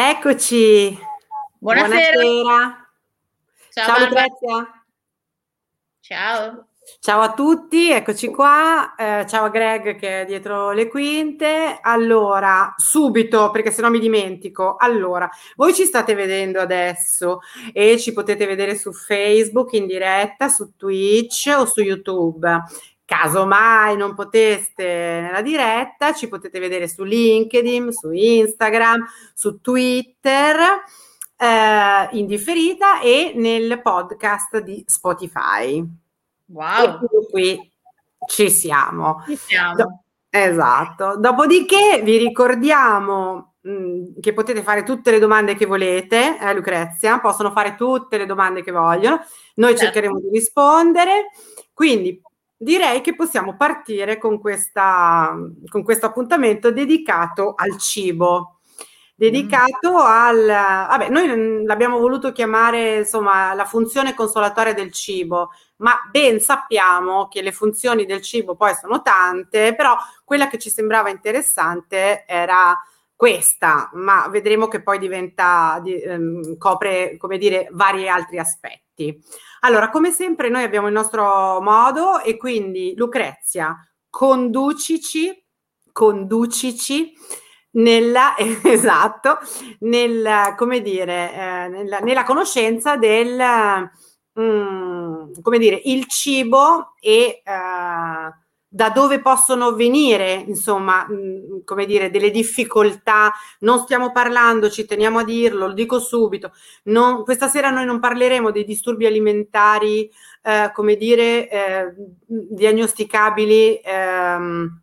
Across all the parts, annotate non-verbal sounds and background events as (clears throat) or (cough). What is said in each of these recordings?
Eccoci. Buonasera. Buonasera. Ciao, Ciao. Lucrezia. Ciao. Ciao a tutti, eccoci qua. Eh, ciao a Greg che è dietro le quinte. Allora, subito, perché sennò mi dimentico. Allora, voi ci state vedendo adesso e ci potete vedere su Facebook in diretta, su Twitch o su YouTube. Caso mai non poteste nella diretta, ci potete vedere su LinkedIn, su Instagram, su Twitter, eh, in differita e nel podcast di Spotify. Wow. E qui ci siamo. Ci siamo. Do- esatto. Dopodiché vi ricordiamo mh, che potete fare tutte le domande che volete, eh, Lucrezia, possono fare tutte le domande che vogliono, noi Certo. cercheremo di rispondere. Quindi direi che possiamo partire con, questa, con questo appuntamento dedicato al cibo. Dedicato al, vabbè, noi mm, l'abbiamo voluto chiamare insomma la funzione consolatoria del cibo, ma ben sappiamo che le funzioni del cibo poi sono tante, però quella che ci sembrava interessante era questa, ma vedremo che poi diventa, di- ehm, copre, come dire, vari altri aspetti. Allora, come sempre, noi abbiamo il nostro modo e quindi Lucrezia, conducici, conducici nella, (laughs) esatto, nel, come dire, eh, nella, nella conoscenza del, mm, come dire, il cibo e eh, da dove possono venire, insomma, mm, come dire, delle difficoltà. Non stiamo parlando, ci teniamo a dirlo, lo dico subito. non- questa sera noi non parleremo dei disturbi alimentari, eh, come dire, eh, diagnosticabili, ehm,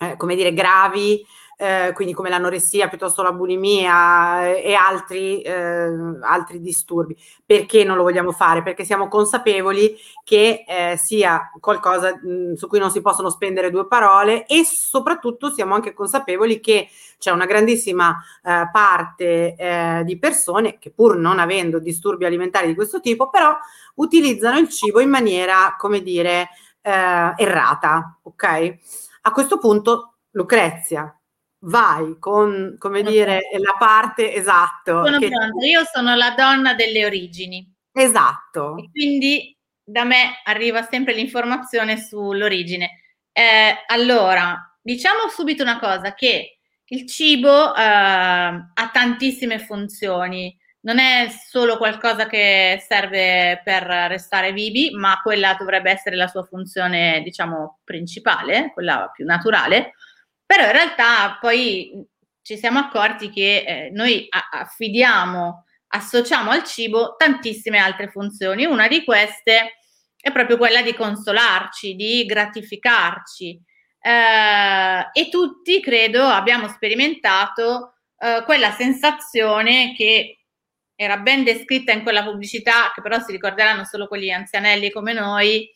eh, come dire, gravi, eh, quindi come l'anoressia piuttosto la bulimia e altri, eh, altri disturbi. Perché non lo vogliamo fare? Perché siamo consapevoli che eh, sia qualcosa mh, su cui non si possono spendere due parole e soprattutto siamo anche consapevoli che c'è una grandissima eh, parte eh, di persone che pur non avendo disturbi alimentari di questo tipo, però utilizzano il cibo in maniera, come dire, errata, ok? A questo punto, Lucrezia, vai con, come Sono dire, la parte esatto. Sono che-. Io sono la donna delle origini esatto. e quindi da me arriva sempre l'informazione sull'origine. Eh, allora, diciamo subito una cosa, che il cibo eh, ha tantissime funzioni. Non è solo qualcosa che serve per restare vivi, ma quella dovrebbe essere la sua funzione, diciamo, principale, quella più naturale. Però in realtà poi ci siamo accorti che eh, noi affidiamo, associamo al cibo tantissime altre funzioni. Una di queste è proprio quella di consolarci, di gratificarci. Eh, e tutti, credo, abbiamo sperimentato eh, quella sensazione che era ben descritta in quella pubblicità, che però si ricorderanno solo quelli anzianelli come noi,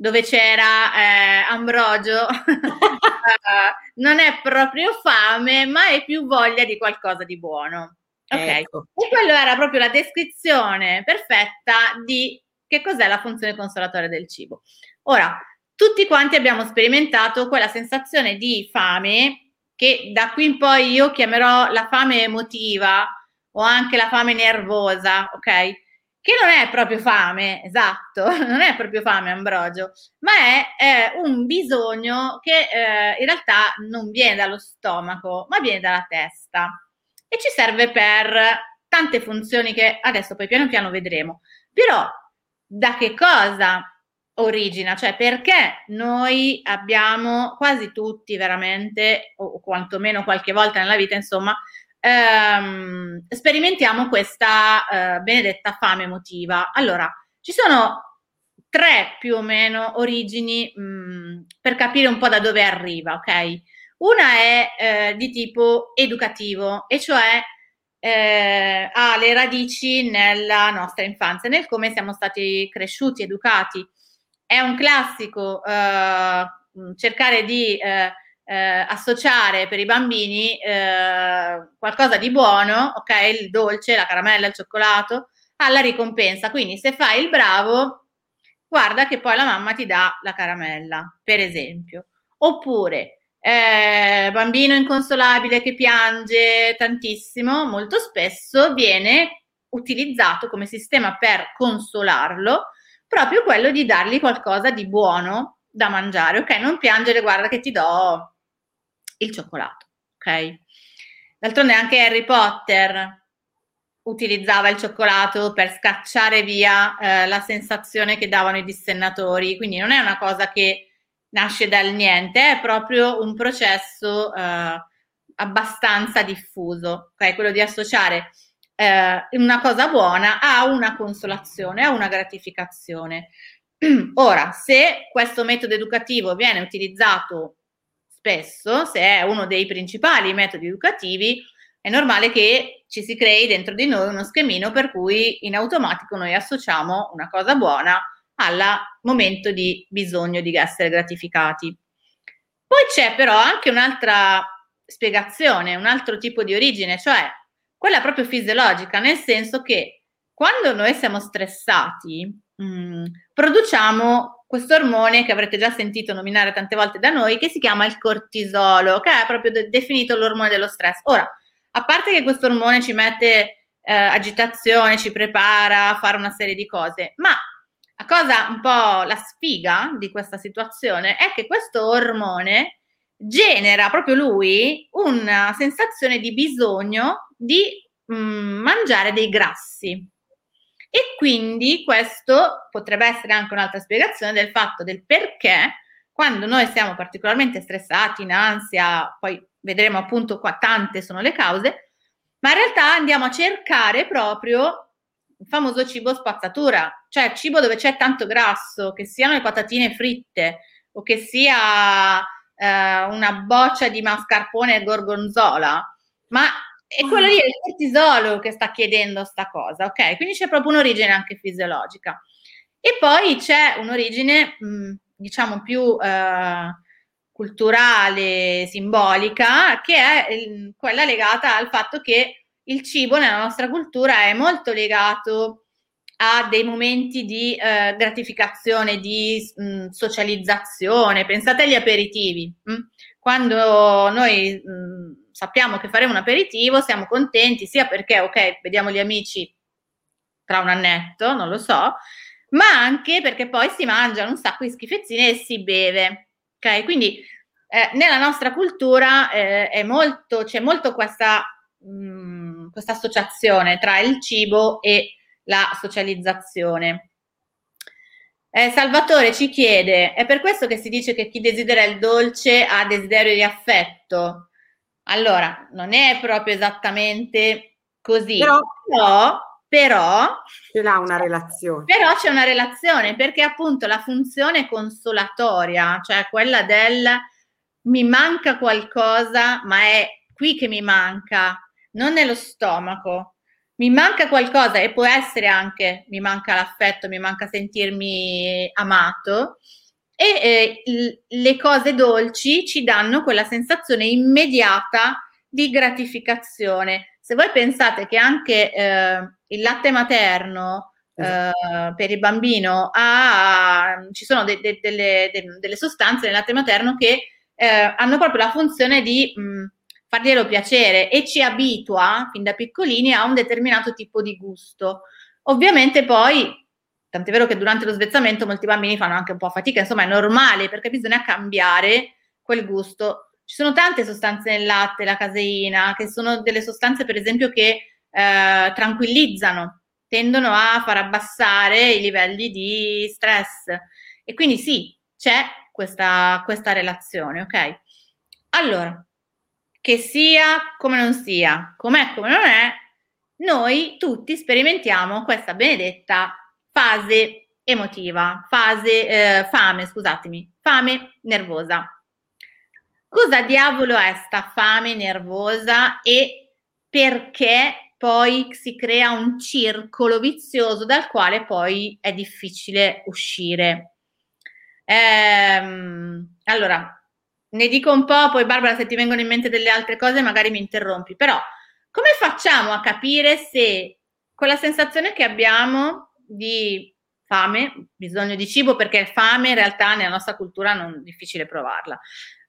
dove c'era eh, Ambrogio, (laughs) eh, non è proprio fame, ma è più voglia di qualcosa di buono. Ok, Ecco. e quello era proprio la descrizione perfetta di che cos'è la funzione consolatoria del cibo. Ora, tutti quanti abbiamo sperimentato quella sensazione di fame che da qui in poi io chiamerò la fame emotiva o anche la fame nervosa, ok? Che non è proprio fame, esatto, (laughs) non è proprio fame, Ambrogio, ma è eh, un bisogno che eh, in realtà non viene dallo stomaco, ma viene dalla testa e ci serve per tante funzioni che adesso poi piano piano vedremo. Però da che cosa origina? Cioè perché noi abbiamo quasi tutti veramente, o quantomeno qualche volta nella vita, insomma, ehm, sperimentiamo questa eh, benedetta fame emotiva. Allora, ci sono tre più o meno origini mh, per capire un po' da dove arriva, ok? Una è eh, di tipo educativo, e cioè eh, ha le radici nella nostra infanzia, nel come siamo stati cresciuti, educati. È un classico eh, cercare di eh, eh, associare per i bambini eh, qualcosa di buono, ok? Il dolce, la caramella, il cioccolato, alla ricompensa. Quindi se fai il bravo, guarda che poi la mamma ti dà la caramella, per esempio. Oppure eh, bambino inconsolabile che piange tantissimo, molto spesso viene utilizzato come sistema per consolarlo proprio quello di dargli qualcosa di buono da mangiare. Ok, non piangere, guarda che ti do il cioccolato. Ok. D'altronde anche Harry Potter utilizzava il cioccolato per scacciare via eh, la sensazione che davano i dissennatori, quindi non è una cosa che nasce dal niente, è proprio un processo eh, abbastanza diffuso, okay? quello di associare eh, una cosa buona a una consolazione, a una gratificazione. (clears throat) Ora, se questo metodo educativo viene utilizzato spesso, se è uno dei principali metodi educativi, è normale che ci si crei dentro di noi uno schemino per cui in automatico noi associamo una cosa buona al momento di bisogno di essere gratificati. Poi c'è però anche un'altra spiegazione, un altro tipo di origine, cioè quella proprio fisiologica, nel senso che quando noi siamo stressati, mh, mm, produciamo questo ormone che avrete già sentito nominare tante volte da noi, che si chiama il cortisolo, che è proprio de- definito l'ormone dello stress. Ora, a parte che questo ormone ci mette eh, agitazione, ci prepara a fare una serie di cose, ma la cosa un po' la sfiga di questa situazione è che questo ormone genera proprio lui una sensazione di bisogno di mh, mm, mangiare dei grassi. E quindi questo potrebbe essere anche un'altra spiegazione del fatto del perché quando noi siamo particolarmente stressati, in ansia, poi vedremo appunto qua tante sono le cause, ma in realtà andiamo a cercare proprio il famoso cibo spazzatura, cioè cibo dove c'è tanto grasso, che siano le patatine fritte o che sia eh, una boccia di mascarpone e gorgonzola, ma è quello lì, è il cortisolo che sta chiedendo sta cosa, ok? Quindi c'è proprio un'origine anche fisiologica. E poi c'è un'origine, mh, diciamo, più eh, culturale, simbolica, che è quella legata al fatto che il cibo nella nostra cultura è molto legato a dei momenti di eh, gratificazione, di mh, mm, socializzazione. Pensate agli aperitivi. Mh? Quando noi mm, sappiamo che faremo un aperitivo, siamo contenti sia perché, ok, vediamo gli amici tra un annetto, non lo so, ma anche perché poi si mangiano un sacco di schifezzine e si beve. Ok, quindi eh, nella nostra cultura eh, molto, c'è molto questa mh, questa associazione tra il cibo e la socializzazione. Eh, Salvatore ci chiede, è per questo che si dice che chi desidera il dolce ha desiderio di affetto? Allora, non è proprio esattamente così, però, però, però c'è una relazione. Però c'è una relazione perché appunto la funzione consolatoria, cioè quella del mi manca qualcosa, ma è qui che mi manca, non nello stomaco. Mi manca qualcosa e può essere anche mi manca l'affetto, mi manca sentirmi amato e eh, le cose dolci ci danno quella sensazione immediata di gratificazione. Se voi pensate che anche eh, il latte materno eh, per il bambino ha, ci sono de, de, delle, de, delle, sostanze nel latte materno che eh, hanno proprio la funzione di mh, farglielo piacere e ci abitua fin da piccolini a un determinato tipo di gusto. Ovviamente poi, tant'è vero che durante lo svezzamento molti bambini fanno anche un po' fatica, insomma è normale perché bisogna cambiare quel gusto. Ci sono tante sostanze nel latte, la caseina, che sono delle sostanze per esempio che eh, tranquillizzano, tendono a far abbassare i livelli di stress. E quindi sì, c'è questa, questa relazione, ok? Allora, che sia come non sia, com'è come non è, noi tutti sperimentiamo questa benedetta fase emotiva, fase eh, fame, scusatemi, fame nervosa. Cosa diavolo è sta fame nervosa e perché poi si crea un circolo vizioso dal quale poi è difficile uscire? Ehm, allora, ne dico un po', poi Barbara se ti vengono in mente delle altre cose magari mi interrompi, però come facciamo a capire se quella sensazione che abbiamo di fame, bisogno di cibo, perché fame in realtà nella nostra cultura non è difficile provarla,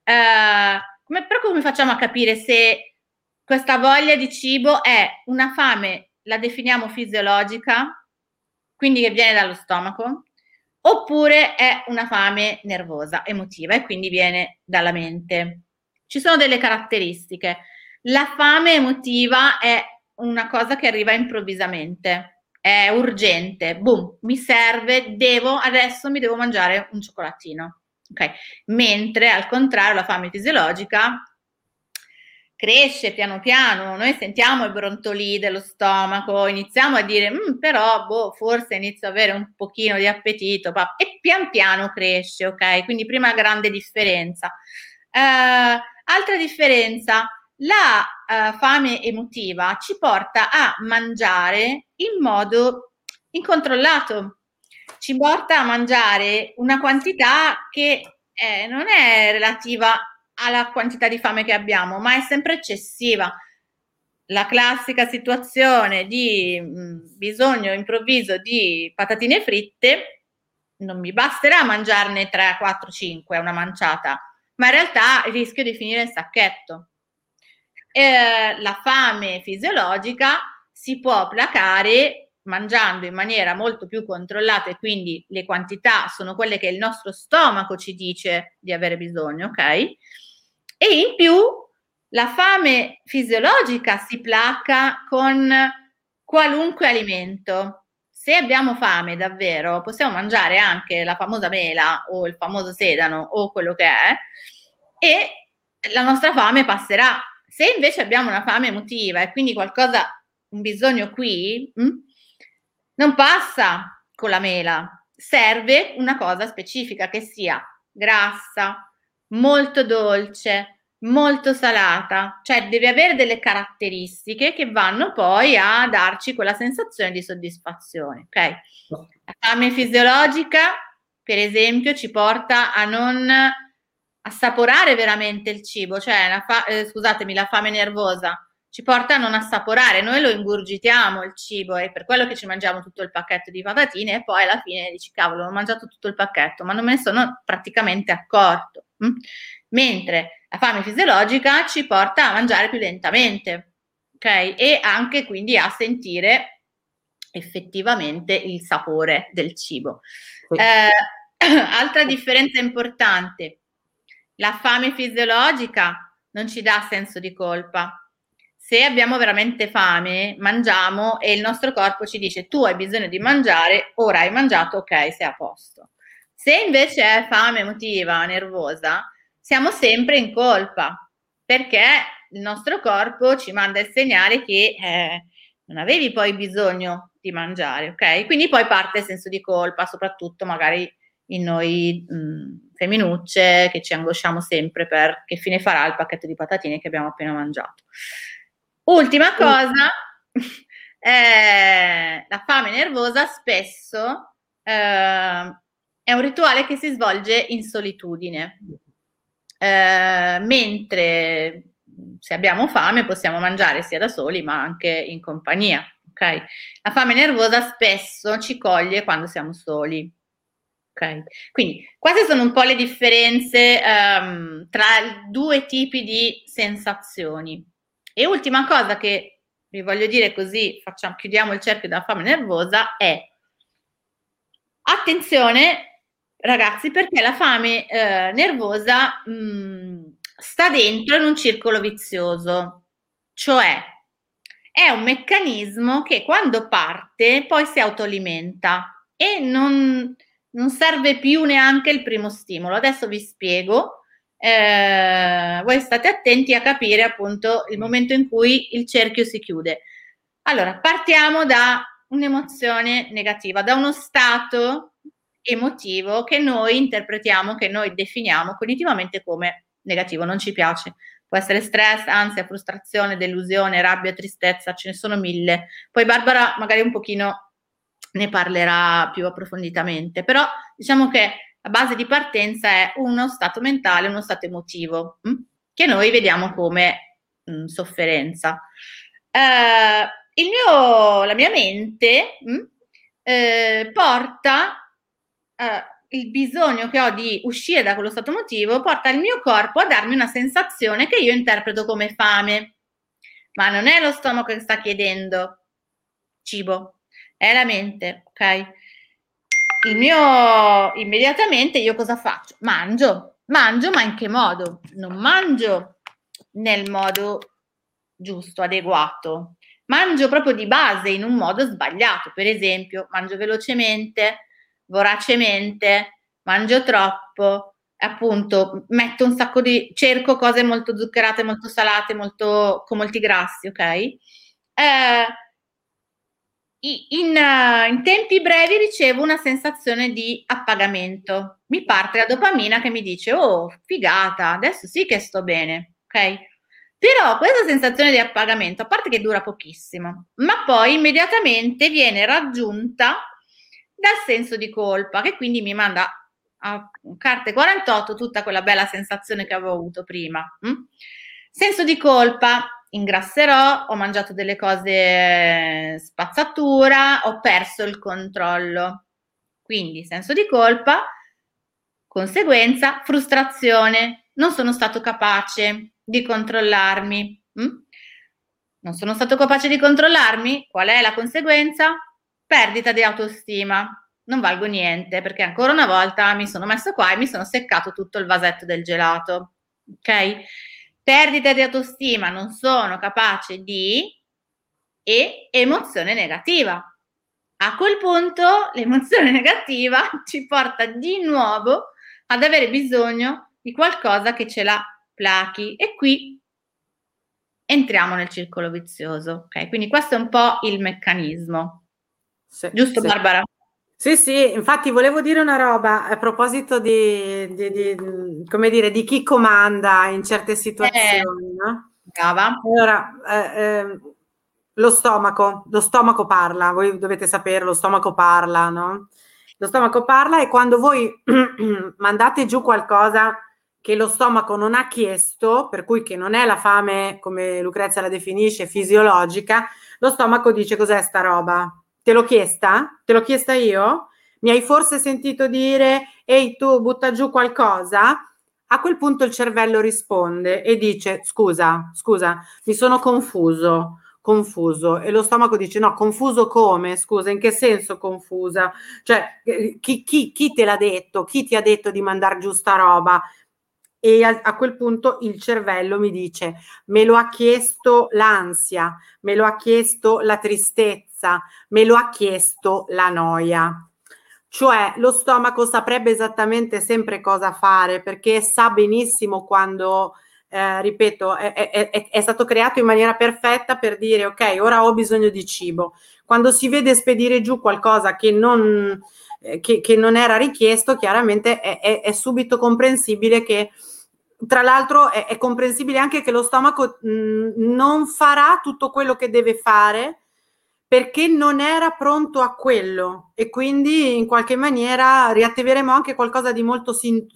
Eh, come, però come facciamo a capire se questa voglia di cibo è una fame, la definiamo fisiologica, quindi che viene dallo stomaco, oppure è una fame nervosa, emotiva e quindi viene dalla mente. Ci sono delle caratteristiche. La fame emotiva è una cosa che arriva improvvisamente, è urgente, boom, mi serve, devo, adesso mi devo mangiare un cioccolatino. Okay. Mentre al contrario la fame fisiologica cresce piano piano, noi sentiamo i brontoli dello stomaco, iniziamo a dire, mm, però boh, forse inizio ad avere un pochino di appetito, pa- e pian piano cresce, ok? Quindi prima grande differenza. Uh, altra differenza, la uh, fame emotiva ci porta a mangiare in modo incontrollato, ci porta a mangiare una quantità che eh, non è relativa alla quantità di fame che abbiamo, ma è sempre eccessiva. La classica situazione di mm, bisogno improvviso di patatine fritte, non mi basterà mangiarne 3, 4, 5, una manciata, ma in realtà rischio di finire in sacchetto. Eh, la fame fisiologica si può placare mangiando in maniera molto più controllata e quindi le quantità sono quelle che il nostro stomaco ci dice di avere bisogno, ok? E in più la fame fisiologica si placa con qualunque alimento. Se abbiamo fame davvero, possiamo mangiare anche la famosa mela o il famoso sedano o quello che è e la nostra fame passerà. Se invece abbiamo una fame emotiva e quindi qualcosa, un bisogno qui, mh, hm, non passa con la mela. Serve una cosa specifica che sia grassa, molto dolce, molto salata, cioè deve avere delle caratteristiche che vanno poi a darci quella sensazione di soddisfazione, ok? La fame fisiologica, per esempio, ci porta a non assaporare veramente il cibo, cioè la fa- eh, scusatemi, la fame nervosa ci porta a non assaporare, noi lo ingurgitiamo il cibo e per quello che ci mangiamo tutto il pacchetto di patatine e poi alla fine dici cavolo ho mangiato tutto il pacchetto ma non me ne sono praticamente accorto. Hm? Mentre la fame fisiologica ci porta a mangiare più lentamente, ok? E anche quindi a sentire effettivamente il sapore del cibo. Eh, (clears throat) altra differenza importante, la fame fisiologica non ci dà senso di colpa se abbiamo veramente fame, mangiamo e il nostro corpo ci dice tu hai bisogno di mangiare, ora hai mangiato, ok, sei a posto. Se invece è fame emotiva, nervosa, siamo sempre in colpa perché il nostro corpo ci manda il segnale che eh, non avevi poi bisogno di mangiare, ok? Quindi poi parte il senso di colpa, soprattutto magari in noi mh, femminucce che ci angosciamo sempre per che fine farà il pacchetto di patatine che abbiamo appena mangiato. Ultima cosa, (laughs) eh, la fame nervosa spesso eh, è un rituale che si svolge in solitudine, eh, mentre se abbiamo fame possiamo mangiare sia da soli ma anche in compagnia. Okay? La fame nervosa spesso ci coglie quando siamo soli. Quindi queste sono un po' le differenze um, tra due tipi di sensazioni. E ultima cosa che vi voglio dire così facciamo, chiudiamo il cerchio della fame nervosa è attenzione ragazzi perché la fame eh, nervosa mh, mm, sta dentro in un circolo vizioso, cioè è un meccanismo che quando parte poi si autoalimenta e non, non serve più neanche il primo stimolo. Adesso vi spiego eh, voi state attenti a capire appunto il momento in cui il cerchio si chiude. Allora, partiamo da un'emozione negativa, da uno stato emotivo che noi interpretiamo, che noi definiamo cognitivamente come negativo, non ci piace. Può essere stress, ansia, frustrazione, delusione, rabbia, tristezza, ce ne sono mille. Poi Barbara magari un pochino ne parlerà più approfonditamente, però diciamo che la base di partenza è uno stato mentale, uno stato emotivo? Mm, che noi vediamo come mh, mm, sofferenza. Eh, mio, la mia mente mh, mm, eh, porta, eh, il bisogno che ho di uscire da quello stato emotivo porta il mio corpo a darmi una sensazione che io interpreto come fame. Ma non è lo stomaco che sta chiedendo cibo, è la mente, ok? Il mio immediatamente io cosa faccio? Mangio, mangio, ma in che modo? Non mangio nel modo giusto, adeguato. Mangio proprio di base in un modo sbagliato. Per esempio, mangio velocemente, voracemente, mangio troppo, appunto metto un sacco di, cerco cose molto zuccherate, molto salate, molto, con molti grassi, ok? Eh, in, in, tempi brevi ricevo una sensazione di appagamento. Mi parte la dopamina che mi dice: Oh, figata, adesso sì che sto bene, ok? Però questa sensazione di appagamento, a parte che dura pochissimo, ma poi immediatamente viene raggiunta dal senso di colpa, che quindi mi manda a carte 48 tutta quella bella sensazione che avevo avuto prima. Hm? Senso di colpa, ingrasserò, ho mangiato delle cose spazzatura, ho perso il controllo. Quindi senso di colpa, conseguenza, frustrazione, non sono stato capace di controllarmi. Hm? Non sono stato capace di controllarmi? Qual è la conseguenza? perdita di autostima. Non valgo niente perché ancora una volta mi sono messo qua e mi sono seccato tutto il vasetto del gelato. Ok? Perdita di autostima, non sono capace di e emozione negativa. A quel punto l'emozione (laughs) negativa ci porta di nuovo ad avere bisogno di qualcosa che ce la plachi e qui entriamo nel circolo vizioso. Ok? Quindi questo è un po' il meccanismo. Sì, Giusto sì. Barbara? Sì, sì, infatti volevo dire una roba a proposito di, di, di come dire, di chi comanda in certe situazioni, eh, no? Brava. Allora, eh, eh, lo stomaco, lo stomaco parla, voi dovete sapere, lo stomaco parla, no? Lo stomaco parla e quando voi (clears throat) mandate giù qualcosa che lo stomaco non ha chiesto, per cui che non è la fame, come Lucrezia la definisce, fisiologica, lo stomaco dice cos'è sta roba? Te l'ho chiesta? Te l'ho chiesta io? Mi hai forse sentito dire, ehi tu butta giù qualcosa? A quel punto il cervello risponde e dice, scusa, scusa, mi sono confuso, confuso. E lo stomaco dice, no, confuso come? Scusa, in che senso confusa? Cioè, eh, chi, chi, chi te l'ha detto? Chi ti ha detto di mandare giù sta roba? E a, a, quel punto il cervello mi dice me lo ha chiesto l'ansia, me lo ha chiesto la tristezza, me lo ha chiesto la noia. Cioè lo stomaco saprebbe esattamente sempre cosa fare perché sa benissimo quando, eh, ripeto, è, è, è, è stato creato in maniera perfetta per dire ok, ora ho bisogno di cibo. Quando si vede spedire giù qualcosa che non, eh, che, che non era richiesto, chiaramente è, subito comprensibile che tra l'altro è, è, comprensibile anche che lo stomaco mh, non farà tutto quello che deve fare perché non era pronto a quello e quindi in qualche maniera riattiveremo anche qualcosa di molto sin-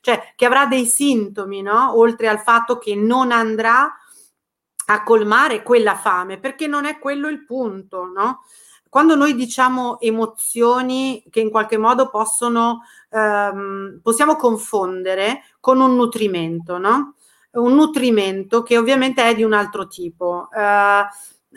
cioè che avrà dei sintomi, no? Oltre al fatto che non andrà a colmare quella fame, perché non è quello il punto, no? Quando noi diciamo emozioni che in qualche modo possono ehm, possiamo confondere con un nutrimento, no? Un nutrimento che ovviamente è di un altro tipo. Eh,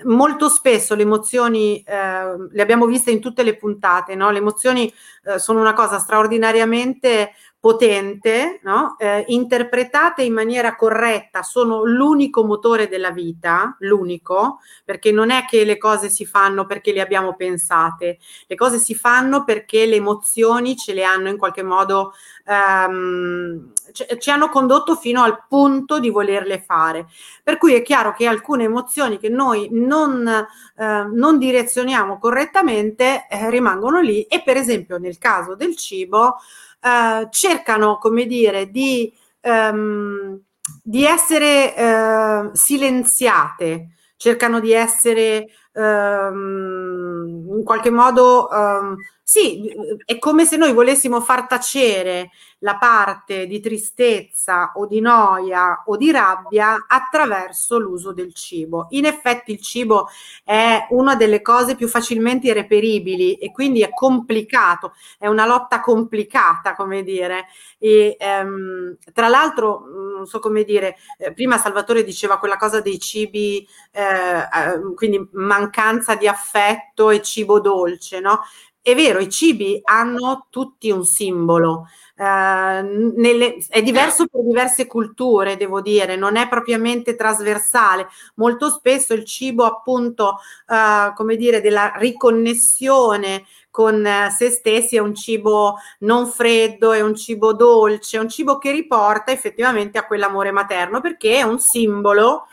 molto spesso le emozioni, eh, le abbiamo viste in tutte le puntate, no? le emozioni eh, sono una cosa straordinariamente potente, no? eh, interpretate in maniera corretta, sono l'unico motore della vita, l'unico, perché non è che le cose si fanno perché le abbiamo pensate, le cose si fanno perché le emozioni ce le hanno in qualche modo, ehm, ci hanno condotto fino al punto di volerle fare. Per cui è chiaro che alcune emozioni che noi non, eh, non direzioniamo correttamente eh, rimangono lì e per esempio nel caso del cibo, eh, cercano, come dire, di, ehm, di essere eh, silenziate, cercano di essere ehm, in qualche modo ehm, sì, è come se noi volessimo far tacere la parte di tristezza o di noia o di rabbia attraverso l'uso del cibo. In effetti il cibo è una delle cose più facilmente reperibili e quindi è complicato, è una lotta complicata, come dire. E, ehm, tra l'altro, non so come dire, eh, prima Salvatore diceva quella cosa dei cibi, eh, eh, quindi mancanza di affetto e cibo dolce, no? È vero, i cibi hanno tutti un simbolo, eh, nelle, è diverso per diverse culture, devo dire, non è propriamente trasversale. Molto spesso il cibo, appunto, eh, come dire, della riconnessione con se stessi è un cibo non freddo, è un cibo dolce, è un cibo che riporta effettivamente a quell'amore materno perché è un simbolo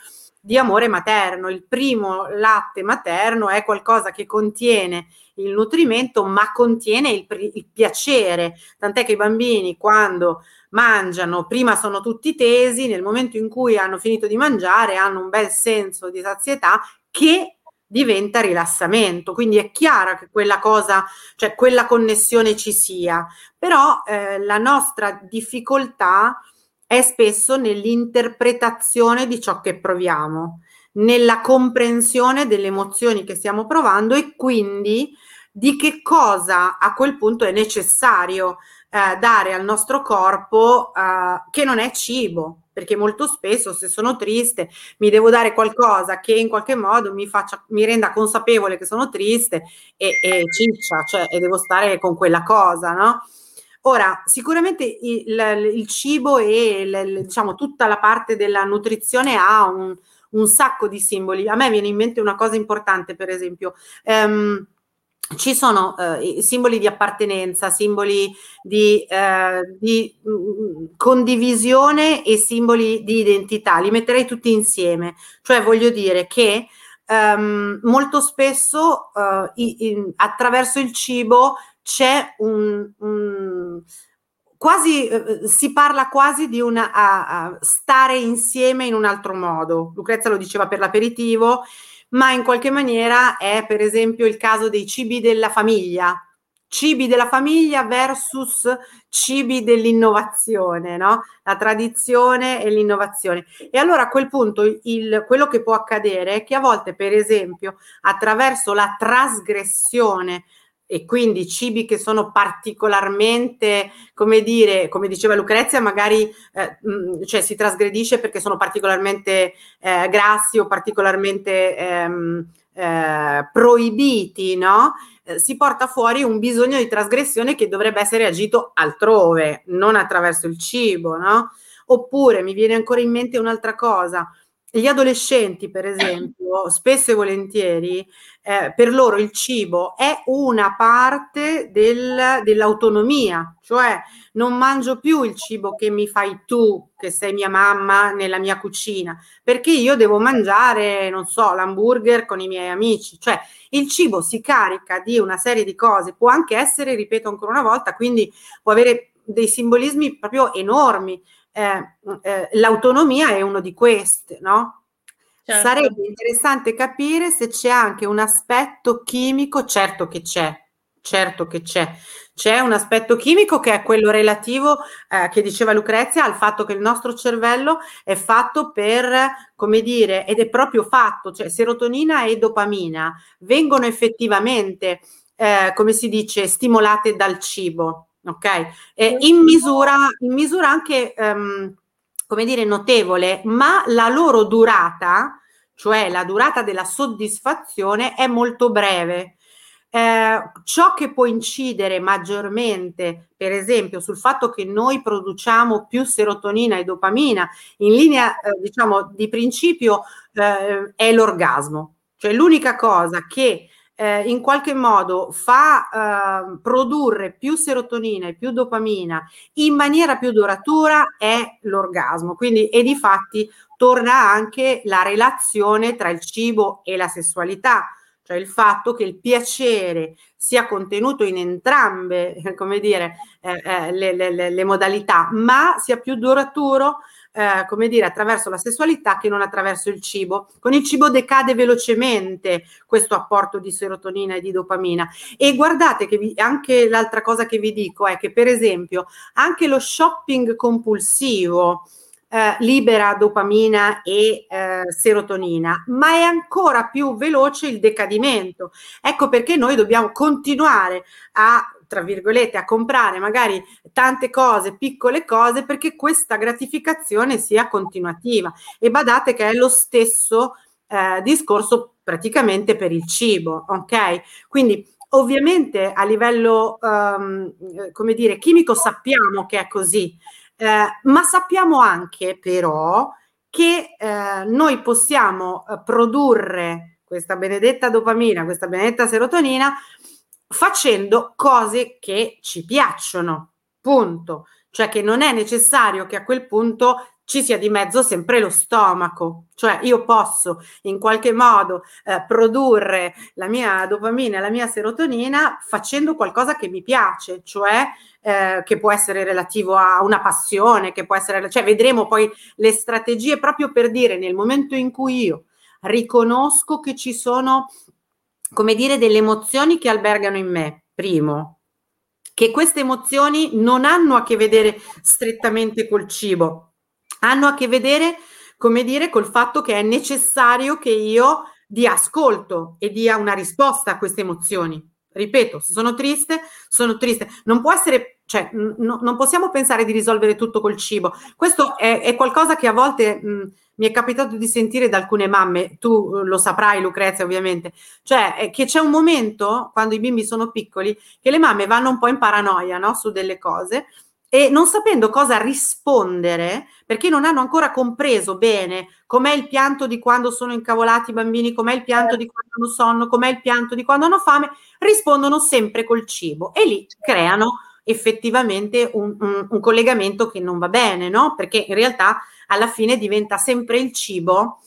di amore materno. Il primo latte materno è qualcosa che contiene il nutrimento, ma contiene il, il piacere. Tant'è che i bambini quando mangiano, prima sono tutti tesi, nel momento in cui hanno finito di mangiare hanno un bel senso di sazietà che diventa rilassamento. Quindi è chiaro che quella cosa, cioè quella connessione ci sia, però eh, la nostra difficoltà è spesso nell'interpretazione di ciò che proviamo, nella comprensione delle emozioni che stiamo provando e quindi di che cosa a quel punto è necessario eh, dare al nostro corpo eh, che non è cibo, perché molto spesso se sono triste mi devo dare qualcosa che in qualche modo mi, faccia, mi renda consapevole che sono triste e, e ciccia, cioè e devo stare con quella cosa, no? Ora, sicuramente il, il cibo e il, diciamo, tutta la parte della nutrizione ha un, un, sacco di simboli. A me viene in mente una cosa importante, per esempio. Um, ci sono eh, simboli di appartenenza, simboli di, eh, di mh, mm, condivisione e simboli di identità, li metterei tutti insieme, cioè voglio dire che um, molto spesso i, i, attraverso il cibo c'è un, un quasi eh, si parla quasi di una a, a stare insieme in un altro modo. Lucrezia lo diceva per l'aperitivo, ma in qualche maniera è per esempio il caso dei cibi della famiglia. Cibi della famiglia versus cibi dell'innovazione, no? La tradizione e l'innovazione. E allora a quel punto il, quello che può accadere è che a volte, per esempio, attraverso la trasgressione e quindi cibi che sono particolarmente, come dire, come diceva Lucrezia, magari eh, mh, cioè si trasgredisce perché sono particolarmente eh, grassi o particolarmente ehm, eh, proibiti, no? Eh, si porta fuori un bisogno di trasgressione che dovrebbe essere agito altrove, non attraverso il cibo, no? Oppure mi viene ancora in mente un'altra cosa, gli adolescenti, per esempio, spesso e volentieri, eh, per loro il cibo è una parte del, dell'autonomia, cioè non mangio più il cibo che mi fai tu, che sei mia mamma nella mia cucina, perché io devo mangiare, non so, l'hamburger con i miei amici, cioè il cibo si carica di una serie di cose, può anche essere, ripeto ancora una volta, quindi può avere dei simbolismi proprio enormi eh, eh, l'autonomia è uno di questi, no? Certo. Sarebbe interessante capire se c'è anche un aspetto chimico, certo che c'è, certo che c'è. C'è un aspetto chimico che è quello relativo, eh, che diceva Lucrezia, al fatto che il nostro cervello è fatto per, come dire, ed è proprio fatto, cioè serotonina e dopamina vengono effettivamente, eh, come si dice, stimolate dal cibo ok? Eh, in, misura, in misura anche, um, come dire, notevole, ma la loro durata, cioè la durata della soddisfazione, è molto breve. Eh, ciò che può incidere maggiormente, per esempio, sul fatto che noi produciamo più serotonina e dopamina, in linea, eh, diciamo, di principio, eh, è l'orgasmo. Cioè l'unica cosa che eh, in qualche modo fa eh, produrre più serotonina e più dopamina in maniera più duratura è l'orgasmo. Quindi, e di fatti torna anche la relazione tra il cibo e la sessualità, cioè il fatto che il piacere sia contenuto in entrambe, (laughs) come dire, eh, eh le, le, le, modalità, ma sia più duraturo eh, come dire, attraverso la sessualità che non attraverso il cibo. Con il cibo decade velocemente questo apporto di serotonina e di dopamina. E guardate che vi, anche l'altra cosa che vi dico è che, per esempio, anche lo shopping compulsivo, eh, libera dopamina e eh, serotonina, ma è ancora più veloce il decadimento. Ecco perché noi dobbiamo continuare a tra virgolette, a comprare magari tante cose, piccole cose, perché questa gratificazione sia continuativa. E badate che è lo stesso eh, discorso praticamente per il cibo, ok? Quindi ovviamente a livello, um, come dire, chimico sappiamo che è così, eh, ma sappiamo anche però che eh, noi possiamo eh, produrre questa benedetta dopamina, questa benedetta serotonina facendo cose che ci piacciono, punto. Cioè che non è necessario che a quel punto ci sia di mezzo sempre lo stomaco, cioè io posso in qualche modo eh, produrre la mia dopamina, la mia serotonina facendo qualcosa che mi piace, cioè eh, che può essere relativo a una passione, che può essere, cioè vedremo poi le strategie proprio per dire nel momento in cui io riconosco che ci sono, come dire, delle emozioni che albergano in me, primo, che queste emozioni non hanno a che vedere strettamente col cibo, hanno a che vedere, come dire, col fatto che è necessario che io dia ascolto e dia una risposta a queste emozioni. Ripeto, se sono triste, sono triste. Non può essere, cioè, n- non possiamo pensare di risolvere tutto col cibo. Questo è, è qualcosa che a volte mh, mi è capitato di sentire da alcune mamme, tu lo saprai Lucrezia ovviamente, cioè che c'è un momento, quando i bimbi sono piccoli, che le mamme vanno un po' in paranoia no? su delle cose e non sapendo cosa rispondere, perché non hanno ancora compreso bene com'è il pianto di quando sono incavolati i bambini, com'è il pianto di quando hanno sonno, com'è il pianto di quando hanno fame, rispondono sempre col cibo e lì creano effettivamente un, un, un collegamento che non va bene, no? Perché in realtà alla fine diventa sempre il cibo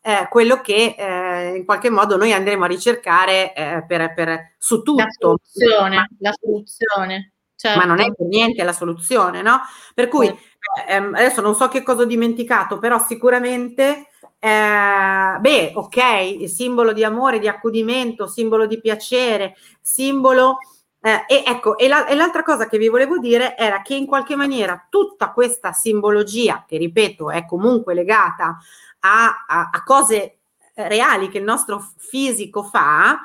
eh, quello che eh, in qualche modo noi andremo a ricercare eh, per, per, su tutto. La soluzione, la soluzione. Certo. Ma non è certo. per niente la soluzione, no? Per cui certo. ehm, adesso non so che cosa ho dimenticato, però sicuramente, eh, beh, ok, il simbolo di amore, di accudimento, simbolo di piacere, simbolo. Eh, e ecco, e, la, e, l'altra cosa che vi volevo dire era che in qualche maniera tutta questa simbologia, che ripeto è comunque legata a, a, a cose reali che il nostro fisico fa,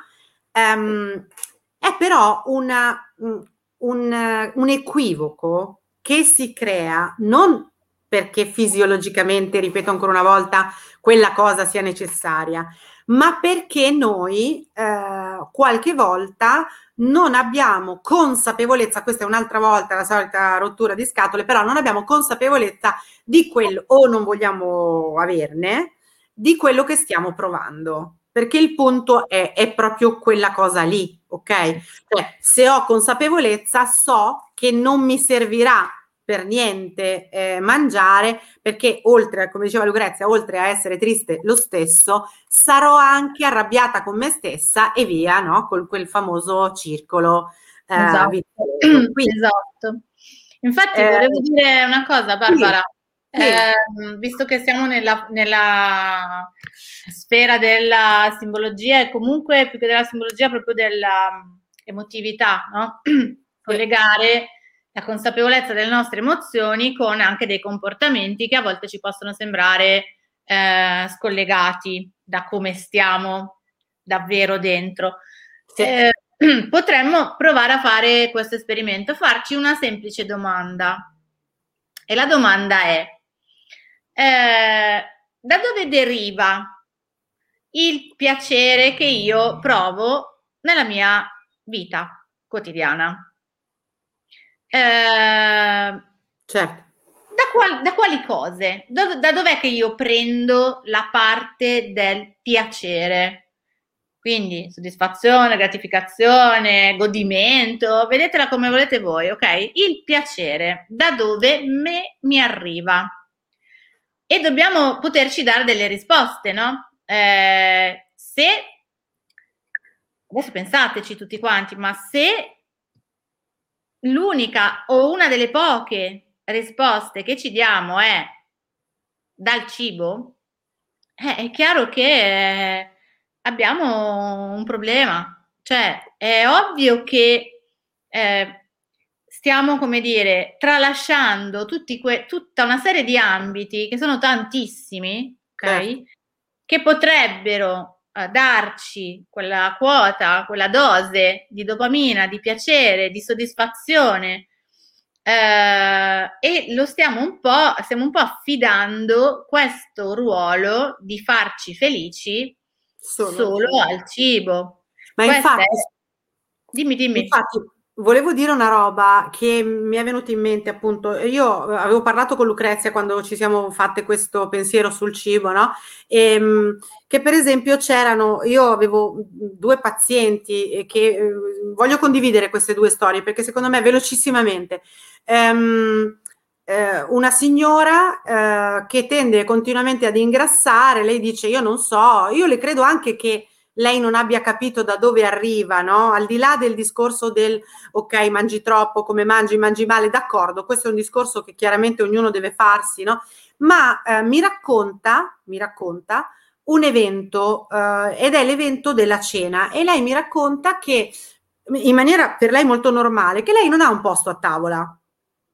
ehm, è però una, un, un equivoco che si crea non perché fisiologicamente, ripeto ancora una volta, quella cosa sia necessaria, ma perché noi eh, qualche volta non abbiamo consapevolezza, questa è un'altra volta la solita rottura di scatole, però non abbiamo consapevolezza di quello, o non vogliamo averne, di quello che stiamo provando perché il punto è, è proprio quella cosa lì, ok? Cioè, se ho consapevolezza, so che non mi servirà per niente eh, mangiare perché oltre, come diceva Lucrezia, oltre a essere triste lo stesso, sarò anche arrabbiata con me stessa e via, no? Con quel famoso circolo. Eh, esatto. (clears throat) Esatto. Infatti eh, volevo dire una cosa, Barbara. Sì. Eh, visto che siamo nella, nella, sfera della simbologia e comunque più che della simbologia proprio dell'emotività, no? (clears throat) collegare la consapevolezza delle nostre emozioni con anche dei comportamenti che a volte ci possono sembrare eh, scollegati da come stiamo davvero dentro. Sì. Eh, (clears throat) potremmo provare a fare questo esperimento, farci una semplice domanda. E la domanda è, eh, da dove deriva il piacere che io provo nella mia vita quotidiana? Eh, certo. Da, qual, da, quali cose? Da, da dov'è che io prendo la parte del piacere? Quindi soddisfazione, gratificazione, godimento, vedetela come volete voi, ok? Il piacere, da dove me mi arriva? e dobbiamo poterci dare delle risposte, no? Eh, se, adesso pensateci tutti quanti, ma se l'unica o una delle poche risposte che ci diamo è dal cibo, eh, è chiaro che eh, abbiamo un problema. Cioè, è ovvio che eh, stiamo, come dire, tralasciando que- tutta una serie di ambiti che sono tantissimi, ok? Eh. Che potrebbero eh, darci quella quota, quella dose di dopamina, di piacere, di soddisfazione. Eh, e lo stiamo un po', stiamo un po' affidando questo ruolo di farci felici solo, solo al cibo. Ma Questa infatti, è... dimmi, dimmi. Infatti, volevo dire una roba che mi è venuta in mente, appunto. Io avevo parlato con Lucrezia quando ci siamo fatte questo pensiero sul cibo, no? E, ehm, che per esempio c'erano, io avevo due pazienti che eh, voglio condividere queste due storie perché secondo me velocissimamente. Um, eh, una signora eh, che tende continuamente ad ingrassare, lei dice io non so, io le credo anche che lei non abbia capito da dove arriva, no? Al di là del discorso del ok, mangi troppo, come mangi, mangi male, d'accordo, questo è un discorso che chiaramente ognuno deve farsi, no? Ma eh, mi racconta, mi racconta un evento eh, ed è l'evento della cena e lei mi racconta che in maniera per lei molto normale, che lei non ha un posto a tavola.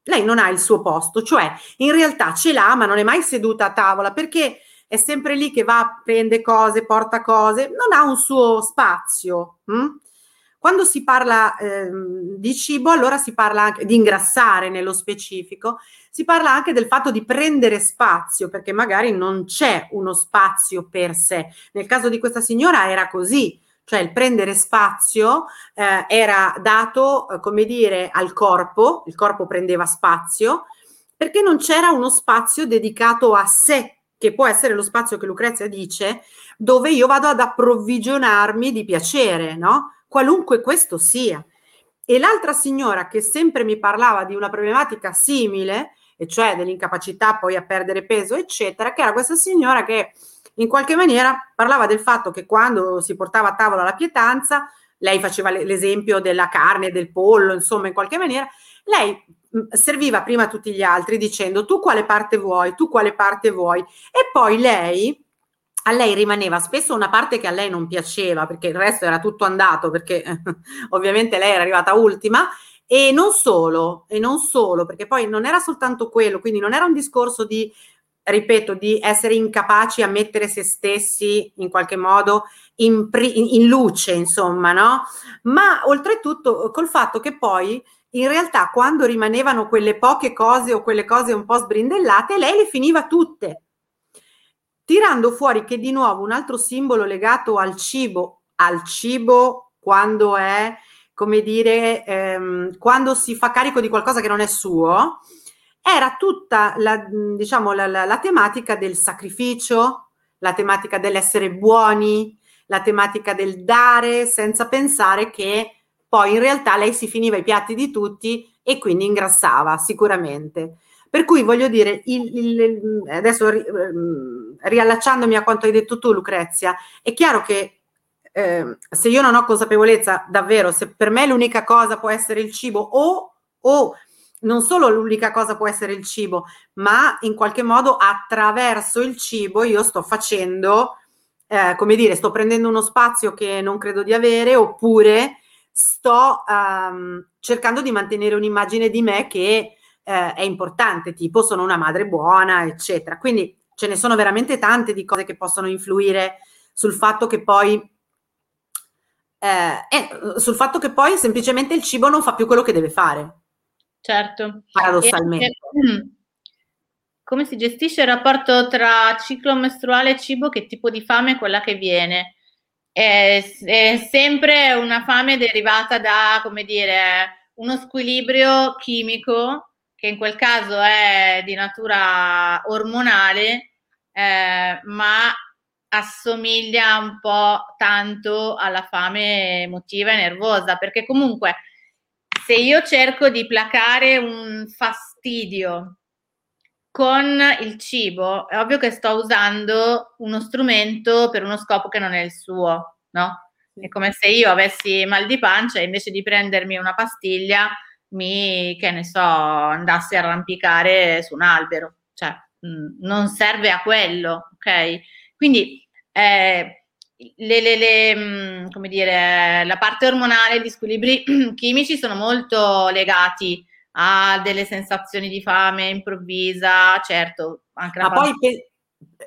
Lei non ha il suo posto, cioè in realtà ce l'ha, ma non è mai seduta a tavola perché è sempre lì che va, prende cose, porta cose, non ha un suo spazio. Hm? Quando si parla eh, di cibo, allora si parla anche di ingrassare nello specifico, si parla anche del fatto di prendere spazio, perché magari non c'è uno spazio per sé. Nel caso di questa signora era così, cioè il prendere spazio eh, era dato, eh, come dire, al corpo, il corpo prendeva spazio, perché non c'era uno spazio dedicato a sé che può essere lo spazio che Lucrezia dice, dove io vado ad approvvigionarmi di piacere, no? Qualunque questo sia. E l'altra signora che sempre mi parlava di una problematica simile, e cioè dell'incapacità poi a perdere peso, eccetera, che era questa signora che in qualche maniera parlava del fatto che quando si portava a tavola la pietanza, lei faceva l'esempio della carne, del pollo, insomma, in qualche maniera, lei serviva prima a tutti gli altri dicendo tu quale parte vuoi, tu quale parte vuoi e poi lei a lei rimaneva spesso una parte che a lei non piaceva perché il resto era tutto andato perché (laughs) ovviamente lei era arrivata ultima e non solo, e non solo, perché poi non era soltanto quello, quindi non era un discorso di, ripeto, di essere incapaci a mettere se stessi in qualche modo in, in luce, insomma, no? Ma oltretutto col fatto che poi in realtà quando rimanevano quelle poche cose o quelle cose un po' sbrindellate, lei le finiva tutte, tirando fuori che di nuovo un altro simbolo legato al cibo, al cibo quando è, come dire, ehm, quando si fa carico di qualcosa che non è suo, era tutta la, diciamo, la, la, la tematica del sacrificio, la tematica dell'essere buoni, la tematica del dare senza pensare che poi in realtà lei si finiva i piatti di tutti e quindi ingrassava sicuramente. Per cui voglio dire, il, il, adesso ri, ehm, riallacciandomi a quanto hai detto tu Lucrezia, è chiaro che eh, se io non ho consapevolezza davvero, se per me l'unica cosa può essere il cibo o, o non solo l'unica cosa può essere il cibo, ma in qualche modo attraverso il cibo io sto facendo, eh, come dire, sto prendendo uno spazio che non credo di avere oppure sto um, cercando di mantenere un'immagine di me che eh, è importante, tipo sono una madre buona, eccetera. Quindi ce ne sono veramente tante di cose che possono influire sul fatto che poi eh, eh, sul fatto che poi semplicemente il cibo non fa più quello che deve fare. Certo. Paradossalmente. Anche, mm, come si gestisce il rapporto tra ciclo mestruale e cibo? Che tipo di fame è quella che viene? È, è sempre una fame derivata da, come dire, uno squilibrio chimico che in quel caso è di natura ormonale, eh, ma assomiglia un po' tanto alla fame emotiva e nervosa, perché comunque se io cerco di placare un fastidio con il cibo è ovvio che sto usando uno strumento per uno scopo che non è il suo, no? È come se io avessi mal di pancia e invece di prendermi una pastiglia mi, che ne so, andassi a arrampicare su un albero. Cioè, mh, non serve a quello, ok? Quindi eh, le, le, le, mh, come dire, la parte ormonale, gli squilibri (clears throat) chimici sono molto legati a delle sensazioni di fame improvvisa, certo, anche la Ma poi pe-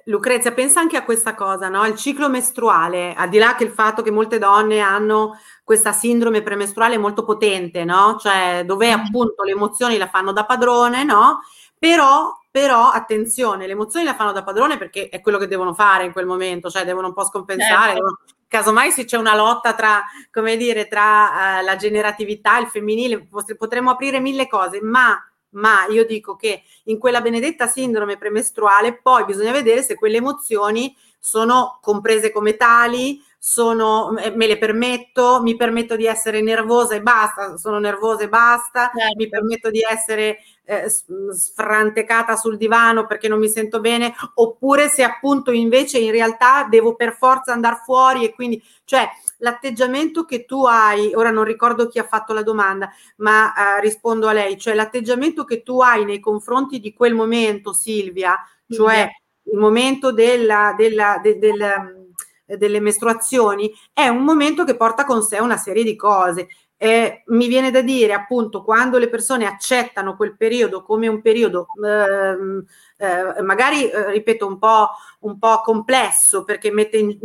Lucrezia, pensa anche a questa cosa, no? Il ciclo mestruale, al di là che il fatto che molte donne hanno questa sindrome premestruale molto potente, no? Cioè dove mm. appunto le emozioni la fanno da padrone, no? Però, però, attenzione, le emozioni la fanno da padrone perché è quello che devono fare in quel momento, cioè devono un po' scompensare, certo. devono, casomai se c'è una lotta tra, come dire, tra uh, la generatività e il femminile, potremmo aprire mille cose, ma ma io dico che in quella benedetta sindrome premestruale poi bisogna vedere se quelle emozioni sono comprese come tali, sono, me le permetto, mi permetto di essere nervosa e basta, sono nervosa e basta, certo. mi permetto di essere eh, sfrantecata sul divano perché non mi sento bene, oppure se appunto invece in realtà devo per forza andare fuori e quindi, cioè l'atteggiamento che tu hai, ora non ricordo chi ha fatto la domanda, ma eh, rispondo a lei, cioè l'atteggiamento che tu hai nei confronti di quel momento, Silvia, cioè il momento della, della, de, del delle mestruazioni è un momento che porta con sé una serie di cose. Eh, mi viene da dire appunto quando le persone accettano quel periodo come un periodo ehm, eh, magari eh, ripeto un po', un po' complesso perché mette in,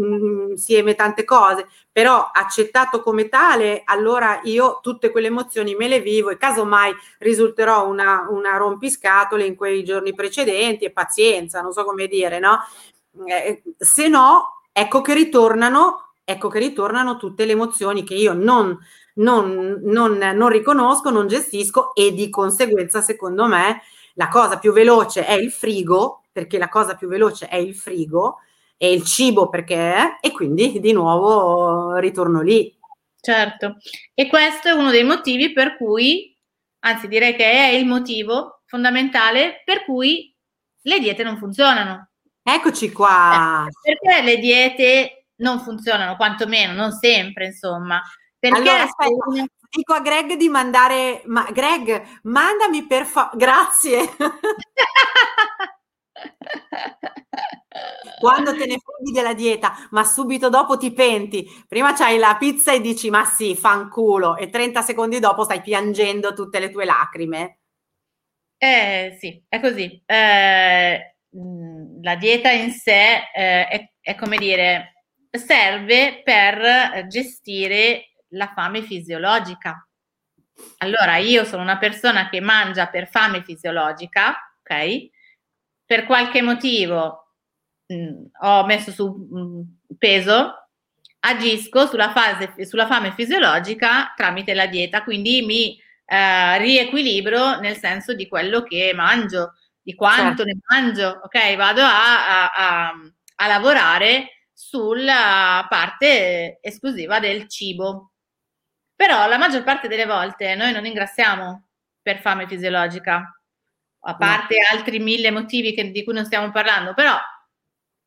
insieme tante cose però accettato come tale allora io tutte quelle emozioni me le vivo e casomai risulterò una, una rompiscatole in quei giorni precedenti e pazienza non so come dire no? Eh, se no ecco che ritornano, ecco che ritornano tutte le emozioni che io non, non, non, non riconosco, non gestisco e di conseguenza, secondo me, la cosa più veloce è il frigo, perché la cosa più veloce è il frigo, e il cibo perché è, e quindi di nuovo ritorno lì. Certo, e questo è uno dei motivi per cui, anzi direi che è il motivo fondamentale per cui le diete non funzionano. Eccoci qua. Eh, perché le diete non funzionano, quantomeno, non sempre, insomma. Perché allora, aspetta, (laughs) dico a Greg di mandare, ma Greg, mandami per favore, grazie. (laughs) Quando te ne fuggi della dieta, ma subito dopo ti penti. Prima c'hai la pizza e dici ma sì, fanculo, e 30 secondi dopo stai piangendo tutte le tue lacrime. Eh sì, è così. Eh, la dieta in sé eh, è, è, come dire, serve per gestire la fame fisiologica. Allora, io sono una persona che mangia per fame fisiologica, ok? Per qualche motivo mh, mhmm, ho messo su mh, mhmm, peso, agisco sulla, fase, sulla fame fisiologica tramite la dieta, quindi mi eh, riequilibro nel senso di quello che mangio di quanto certo. ne mangio, ok? Vado a, a, a, a lavorare sulla parte esclusiva del cibo. Però la maggior parte delle volte noi non ingrassiamo per fame fisiologica, a parte no. altri mille motivi che, di cui non stiamo parlando, però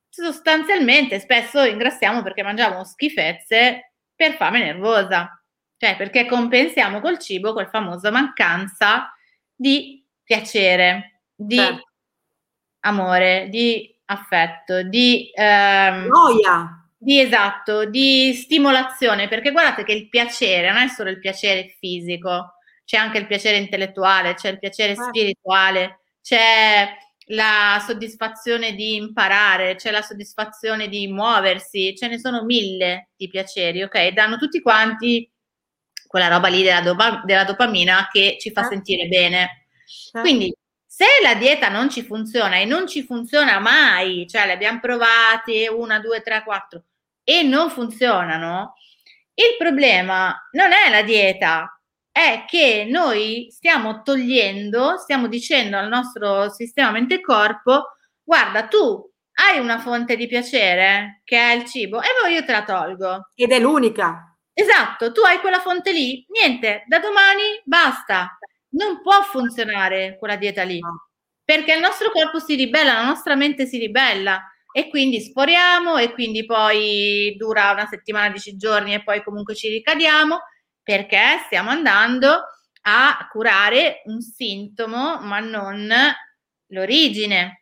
sostanzialmente spesso ingrassiamo perché mangiamo schifezze per fame nervosa, cioè perché compensiamo col cibo quel famosa mancanza di piacere di certo. amore, di affetto, di ehm, noia. Di esatto, di stimolazione, perché guardate che il piacere non è solo il piacere fisico, c'è anche il piacere intellettuale, c'è il piacere certo. spirituale, c'è la soddisfazione di imparare, c'è la soddisfazione di muoversi, ce ne sono mille di piaceri, ok? Danno tutti quanti quella roba lì della, dopa- della dopamina che ci fa certo. sentire bene. Certo. Quindi se la dieta non ci funziona e non ci funziona mai, cioè le abbiamo provate una, due, tre, quattro e non funzionano, il problema non è la dieta, è che noi stiamo togliendo, stiamo dicendo al nostro sistema mente-corpo, guarda, tu hai una fonte di piacere che è il cibo e poi io te la tolgo. Ed è l'unica. Esatto, tu hai quella fonte lì, niente, da domani basta non può funzionare quella dieta lì, perché il nostro corpo si ribella, la nostra mente si ribella e quindi sforiamo e quindi poi dura una settimana, dieci giorni e poi comunque ci ricadiamo perché stiamo andando a curare un sintomo ma non l'origine.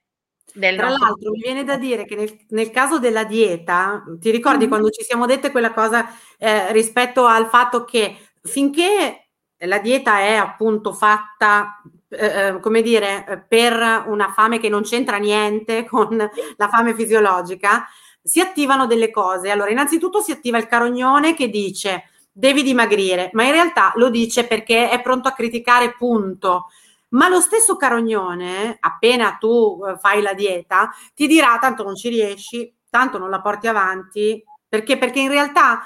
Del Tra l'altro mi viene da dire che nel, nel caso della dieta, ti ricordi mm-hmm. quando ci siamo dette quella cosa eh, rispetto al fatto che finché la dieta è appunto fatta eh, eh come dire, per una fame che non c'entra niente (laughs) con la fame fisiologica, si attivano delle cose. Allora, innanzitutto si attiva il carognone che dice devi dimagrire, ma in realtà lo dice perché è pronto a criticare, punto. Ma lo stesso carognone, appena tu eh, fai la dieta, ti dirà tanto non ci riesci, tanto non la porti avanti, perché? Perché in realtà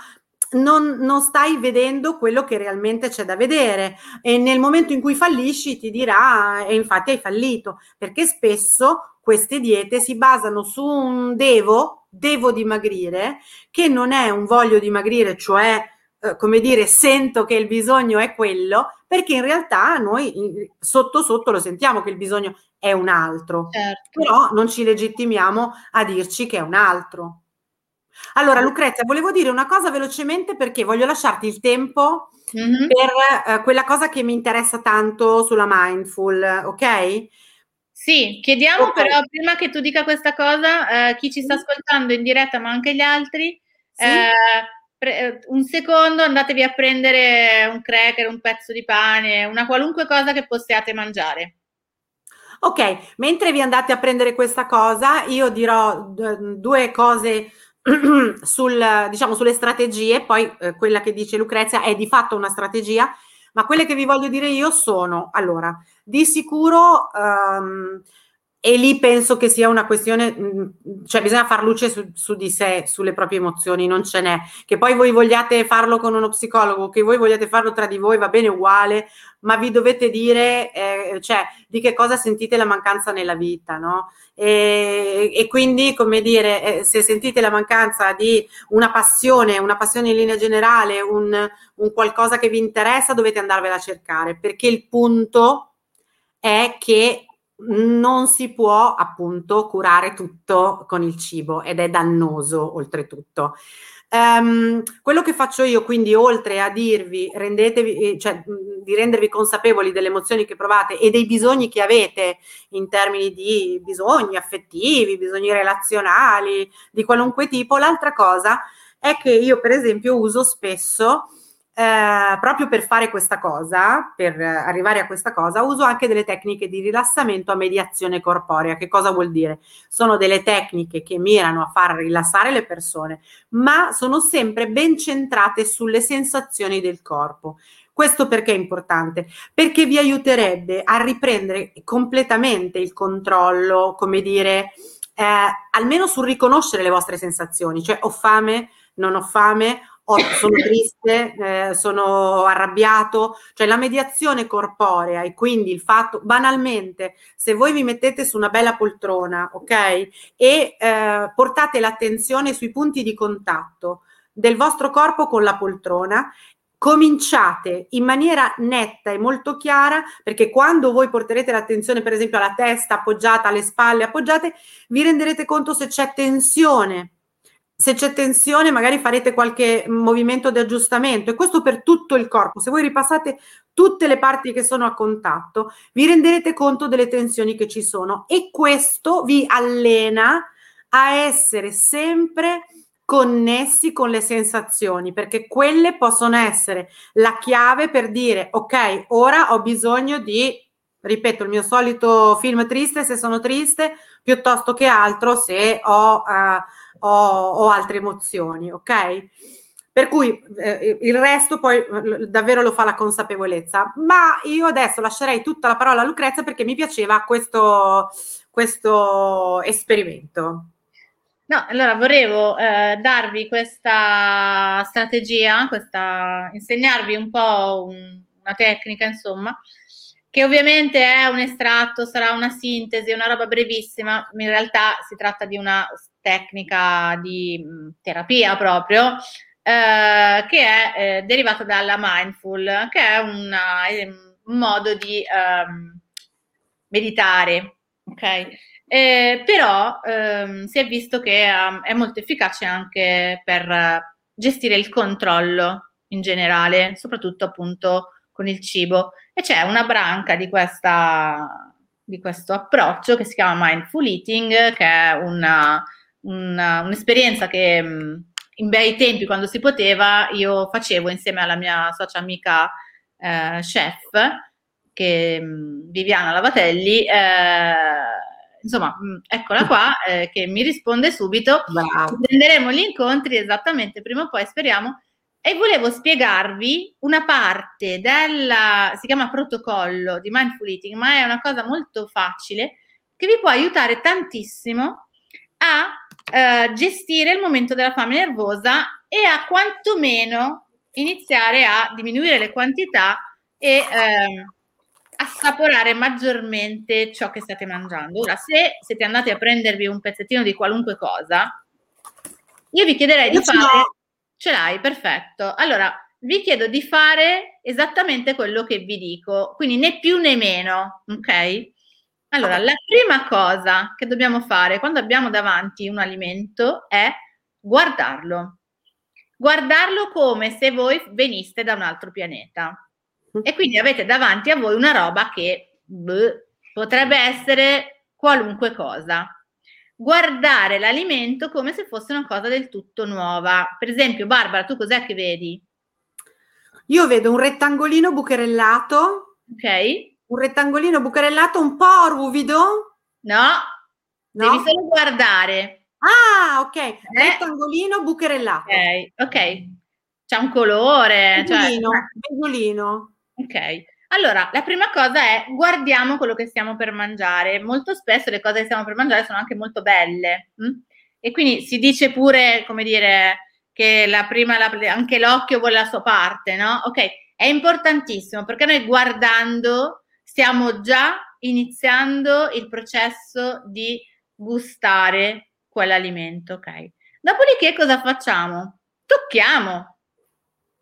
non, non, stai vedendo quello che realmente c'è da vedere e nel momento in cui fallisci ti dirà e infatti hai fallito perché spesso queste diete si basano su un devo, devo dimagrire, che non è un voglio dimagrire, cioè eh, come dire, sento che il bisogno è quello, perché in realtà noi sotto sotto lo sentiamo che il bisogno è un altro, certo. però non ci legittimiamo a dirci che è un altro. Allora, Lucrezia, volevo dire una cosa velocemente perché voglio lasciarti il tempo mm-hmm. per uh, quella cosa che mi interessa tanto sulla mindful, ok? Sì, chiediamo okay. però prima che tu dica questa cosa, uh, chi ci sta ascoltando in diretta, ma anche gli altri, sì? uh, pre- un secondo andatevi a prendere un cracker, un pezzo di pane, una qualunque cosa che possiate mangiare. Ok, mentre vi andate a prendere questa cosa, io dirò d- due cose (clears throat) sul, diciamo, sulle strategie, poi eh, quella che dice Lucrezia è di fatto una strategia, ma quelle che vi voglio dire io sono, allora, di sicuro... Um, e lì penso che sia una questione, mm, cioè bisogna far luce su, su, di sé, sulle proprie emozioni, non ce n'è. Che poi voi vogliate farlo con uno psicologo, che voi vogliate farlo tra di voi, va bene uguale, ma vi dovete dire, eh, cioè, di che cosa sentite la mancanza nella vita, no? E, e quindi, come dire, eh, se sentite la mancanza di una passione, una passione in linea generale, un, un qualcosa che vi interessa, dovete andarvela a cercare, perché il punto è che non si può appunto curare tutto con il cibo ed è dannoso oltretutto. Um, quello che faccio io, quindi, oltre a dirvi, rendetevi, eh, cioè, di rendervi consapevoli delle emozioni che provate e dei bisogni che avete in termini di bisogni affettivi, bisogni relazionali, di qualunque tipo, l'altra cosa è che io, per esempio, uso spesso eh, proprio per fare questa cosa, per arrivare a questa cosa, uso anche delle tecniche di rilassamento a mediazione corporea. Che cosa vuol dire? Sono delle tecniche che mirano a far rilassare le persone, ma sono sempre ben centrate sulle sensazioni del corpo. Questo perché è importante? Perché vi aiuterebbe a riprendere completamente il controllo, come dire, eh, almeno sul riconoscere le vostre sensazioni, cioè ho fame, non ho fame, oh, sono triste, eh, sono arrabbiato, cioè la mediazione corporea e quindi il fatto, banalmente, se voi vi mettete su una bella poltrona, ok, e eh, portate l'attenzione sui punti di contatto del vostro corpo con la poltrona cominciate in maniera netta e molto chiara, perché quando voi porterete l'attenzione, per esempio, alla testa appoggiata, alle spalle appoggiate, vi renderete conto se c'è tensione se c'è tensione magari farete qualche movimento di aggiustamento e questo per tutto il corpo. Se voi ripassate tutte le parti che sono a contatto, vi renderete conto delle tensioni che ci sono e questo vi allena a essere sempre connessi con le sensazioni, perché quelle possono essere la chiave per dire ok, ora ho bisogno di ripeto, il mio solito film triste se sono triste, piuttosto che altro se ho uh, ho, ho altre emozioni, ok? Per cui eh, il resto poi eh, davvero lo fa la consapevolezza. Ma io adesso lascerei tutta la parola a Lucrezia perché mi piaceva questo, questo esperimento. No, allora volevo eh, darvi questa strategia, questa, insegnarvi un po' un, una tecnica, insomma, che ovviamente è un estratto, sarà una sintesi, una roba brevissima, in realtà si tratta di una tecnica di mh, terapia proprio, eh, che è eh, derivata dalla mindful, che è un modo di um, meditare, ok? Eh, però ehm, si è visto che um, è molto efficace anche per gestire il controllo in generale, soprattutto appunto con il cibo. E c'è una branca di questa di questo approccio che si chiama Mindful Eating, che è una, una, un'esperienza che mm, in bei tempi, quando si poteva, io facevo insieme alla mia socia amica eh, chef, che, mm, Viviana Lavatelli, eh, insomma, mm, eccola qua, (laughs) eh, che mi risponde subito. Bravo. Prenderemo gli incontri esattamente prima o poi, speriamo. E volevo spiegarvi una parte della, si chiama protocollo di Mindful Eating, ma è una cosa molto facile che vi può aiutare tantissimo a eh, gestire il momento della fame nervosa e a quantomeno iniziare a diminuire le quantità e eh, assaporare maggiormente ciò che state mangiando. Ora, se siete andati a prendervi un pezzettino di qualunque cosa, io vi chiederei di fare... Ce l'hai, perfetto. Allora, vi chiedo di fare esattamente quello che vi dico, quindi né più né meno, ok? Allora, la prima cosa che dobbiamo fare quando abbiamo davanti un alimento è guardarlo. Guardarlo come se voi veniste da un altro pianeta. E quindi avete davanti a voi una roba che bleh, potrebbe essere qualunque cosa. Guardare l'alimento come se fosse una cosa del tutto nuova. Per esempio, Barbara, tu cos'è che vedi? Io vedo un rettangolino bucherellato. Ok un rettangolino bucarellato un po' ruvido? No, no? devi solo guardare. Ah, ok. Eh? Rettangolino bucherellato. Ok, ok. C'è un colore. Begolino, cioè... begolino. Ok. Allora, la prima cosa è guardiamo quello che stiamo per mangiare. Molto spesso le cose che stiamo per mangiare sono anche molto belle. Hm? E quindi si dice pure, come dire, che la prima, la, anche l'occhio vuole la sua parte, no? Ok, è importantissimo perché noi guardando stiamo già iniziando il processo di gustare quell'alimento, ok? Dopodiché cosa facciamo? Tocchiamo.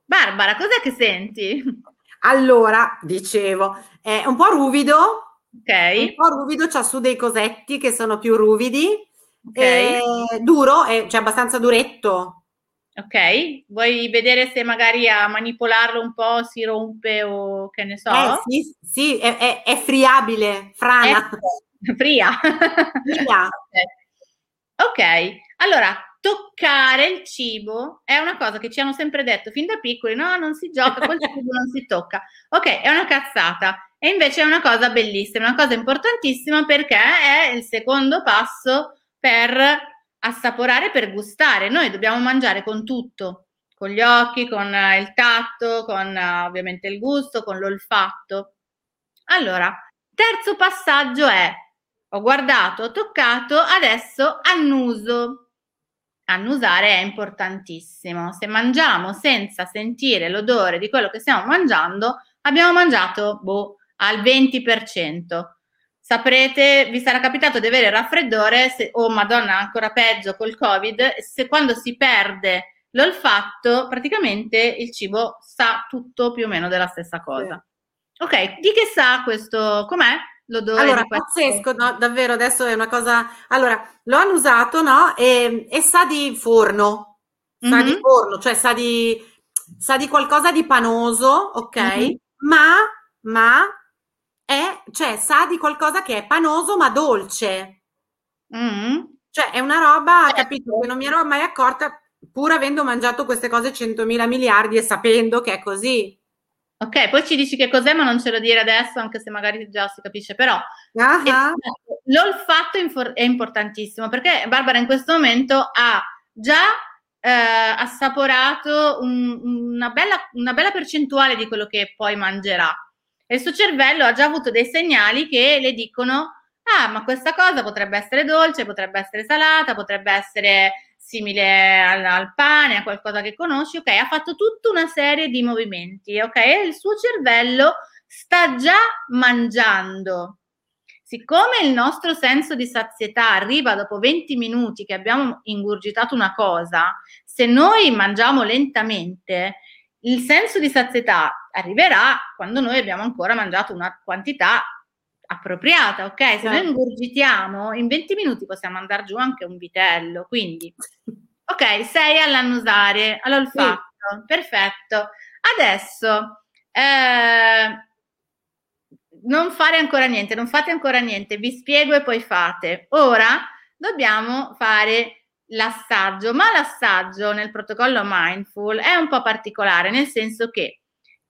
Barbara, cos'è che senti? Allora, dicevo, è un po' ruvido. Ok. Un po' ruvido, c'ha su dei cosetti che sono più ruvidi. Ok. duro, è, cioè abbastanza duretto. Ok, vuoi vedere se magari a manipolarlo un po' si rompe o che ne so? Eh, sì, sì è, è, è friabile, frana. È fria. fria. (laughs) ok, allora toccare il cibo è una cosa che ci hanno sempre detto fin da piccoli, no, non si gioca, col (laughs) cibo non si tocca. Ok, è una cazzata. E invece è una cosa bellissima, una cosa importantissima perché è il secondo passo per assaporare per gustare. Noi dobbiamo mangiare con tutto, con gli occhi, con eh, il tatto, con uh, ovviamente il gusto, con l'olfatto. Allora, terzo passaggio è ho guardato, ho toccato, adesso annuso. Annusare è importantissimo. Se mangiamo senza sentire l'odore di quello che stiamo mangiando, abbiamo mangiato boh, al 20% saprete, vi sarà capitato di avere raffreddore se, o oh, madonna ancora peggio col covid, se quando si perde l'olfatto praticamente il cibo sa tutto più o meno della stessa cosa. Sì. Ok, di che sa questo, com'è l'odore? Allora, pazzesco, no? davvero, adesso è una cosa... Allora, lo hanno usato, no? E, e sa di forno, sa mm-hmm. di forno, cioè sa di, sa di qualcosa di panoso, ok? Mm-hmm. Ma, ma è, cioè, sa di qualcosa che è panoso ma dolce. Mm. Cioè, è una roba, eh. capito, che non mi ero mai accorta, pur avendo mangiato queste cose 100.000 miliardi e sapendo che è così. Ok, poi ci dici che cos'è, ma non ce lo dire adesso, anche se magari già si capisce, però uh-huh. l'olfatto è importantissimo perché Barbara in questo momento ha già eh, assaporato un, una, bella, una bella percentuale di quello che poi mangerà e il suo cervello ha già avuto dei segnali che le dicono ah ma questa cosa potrebbe essere dolce, potrebbe essere salata, potrebbe essere simile al, al, pane, a qualcosa che conosci, ok? Ha fatto tutta una serie di movimenti, ok? E il suo cervello sta già mangiando. Siccome il nostro senso di sazietà arriva dopo 20 minuti che abbiamo ingurgitato una cosa, se noi mangiamo lentamente, il senso di sazietà arriverà quando noi abbiamo ancora mangiato una quantità appropriata, ok? Se noi certo. ingurgitiamo, in 20 minuti possiamo andare giù anche un vitello, quindi ok, sei all'annusare, all'olfatto, sì. perfetto. Adesso eh, non fare ancora niente, non fate ancora niente, vi spiego e poi fate. Ora dobbiamo fare l'assaggio, ma l'assaggio nel protocollo mindful è un po' particolare, nel senso che